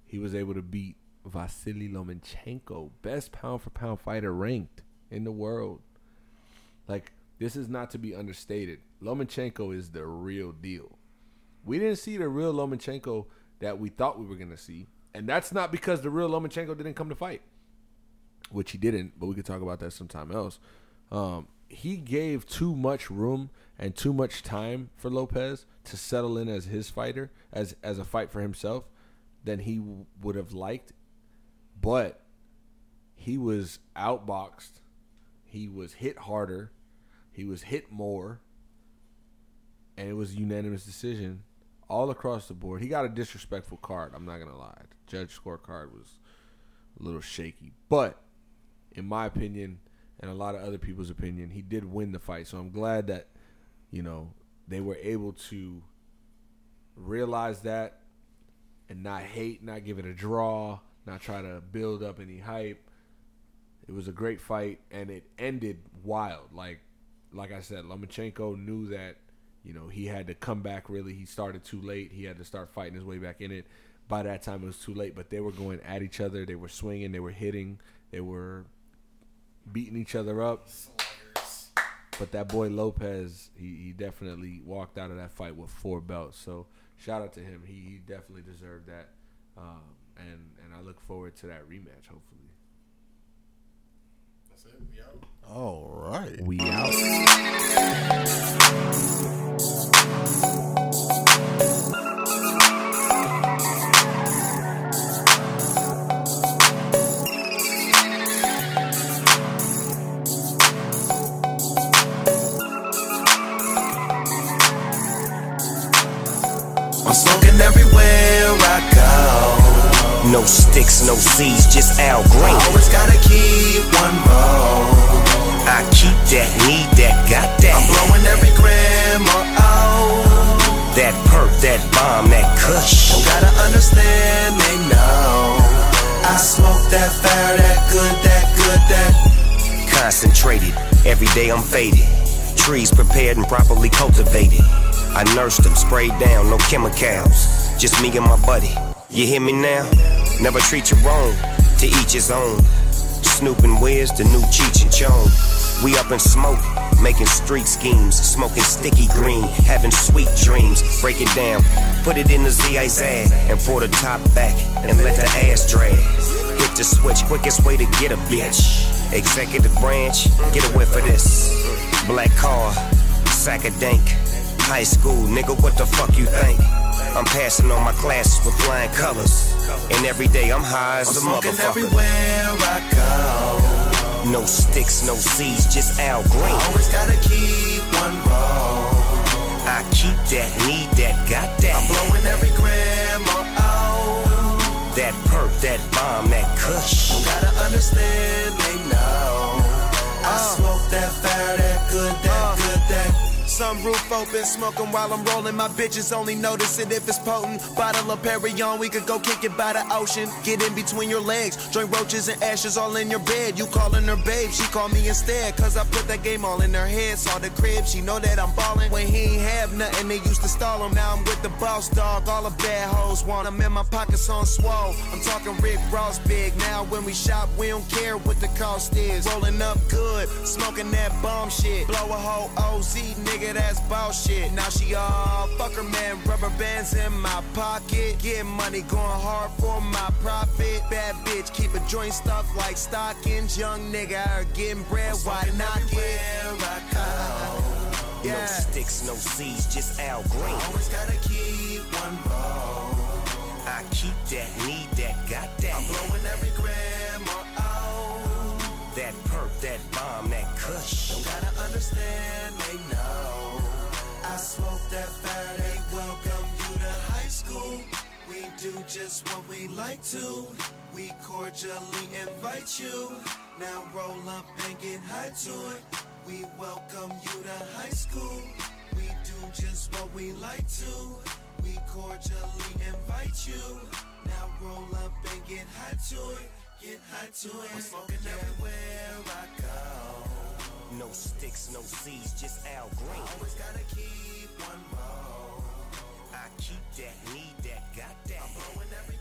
He was able to beat Vasily Lomachenko, best pound for pound fighter ranked in the world. Like, this is not to be understated. Lomachenko is the real deal. We didn't see the real Lomachenko that we thought we were to see. And that's not because the real Lomachenko didn't come to fight, which he didn't, but we could talk about that sometime else. Um, he gave too much room and too much time for Lopez to settle in as his fighter, as as a fight for himself, than he w- would have liked. But he was outboxed. He was hit harder. He was hit more. And it was a unanimous decision all across the board. He got a disrespectful card. I'm not gonna lie. The judge scorecard was a little shaky, but in my opinion, and a lot of other people's opinion, he did win the fight. So I'm glad that you know they were able to realize that and not hate, not give it a draw, not try to build up any hype. It was a great fight, and it ended wild. Like, like I said, Lomachenko knew that you know, he had to come back really. He started too late. He had to start fighting his way back in it. By that time, it was too late. But they were going at each other. They were swinging. They were hitting. They were beating each other up. Sluggers. But that boy Lopez, he, he definitely walked out of that fight with four belts. So shout out to him. He, he definitely deserved that. Um, and and I look forward to that rematch. Hopefully, That's it. We out. All right. we out. No sticks, no seeds, just Al Green. I Always gotta keep one roll. I keep that, need that, got that. I'm blowing every gram or oh. That perk, that bomb, that kush. You gotta understand, they know. I smoke that fire, that good, that good, that. Concentrated, every day I'm faded. Trees prepared and properly cultivated. I nursed them, sprayed down, no chemicals. Just me and my buddy. You hear me now? Never treat you wrong, to each his own. Snoop and Wiz, the new Cheech and Chong. We up in smoke, making street schemes, smoking sticky green, having sweet dreams. Break it down, put it in the ZIZ and pour the top back and let the ass drag. Hit the switch, quickest way to get a bitch. Executive branch, get away for this. Black car, sack of dank. High school, nigga, what the fuck you think? I'm passing on my classes with flying colors. And every day I'm high as a I'm smoking motherfucker. everywhere I go. No sticks, no seeds, just Al Green. Always gotta keep one roll. I keep that, need that, got that. I'm blowing every gram oh. That perk, that bomb, that kush. You gotta understand, they know. I uh. smoke that fire, that good, that good, that. Sunroof open, smoking while I'm rolling. My bitches only notice it if it's potent. Bottle of Perry on, we could go kick it by the ocean. Get in between your legs, joint roaches and ashes all in your bed. You calling her babe, she call me instead. Cause I put that game all in her head. Saw the crib, she know that I'm ballin'. When he ain't have nothing, they used to stall him. Now I'm with the boss dog, all the bad hoes want him in my pockets on swole. I'm talking Rick Ross big. Now when we shop, we don't care what the cost is. Rolling up good, smoking that bomb shit. Blow a whole OZ, nigga, that's bullshit. Now she all fuck her man, rubber bands in my pocket. Getting money, going hard for my profit. Bad bitch, keep a joint stuff like stockings. Young nigga, out getting bread, why not get? No Yeah. sticks, no seeds, just Al Green. Always gotta keep one roll. I keep that, need that, got that. I'm blowing every gram or oh. That perk, that bomb, that kush. You gotta understand, they know smoke that they welcome you to high school. We do just what we like to. We cordially invite you. Now roll up and get high to it. We welcome you to high school. We do just what we like to. We cordially invite you. Now roll up and get high to it. Get high to it. We're smoking yeah. everywhere I go. No sticks, no seeds, just Al Green. Always gotta keep one more. I keep that, need that, got that. I'm blowing every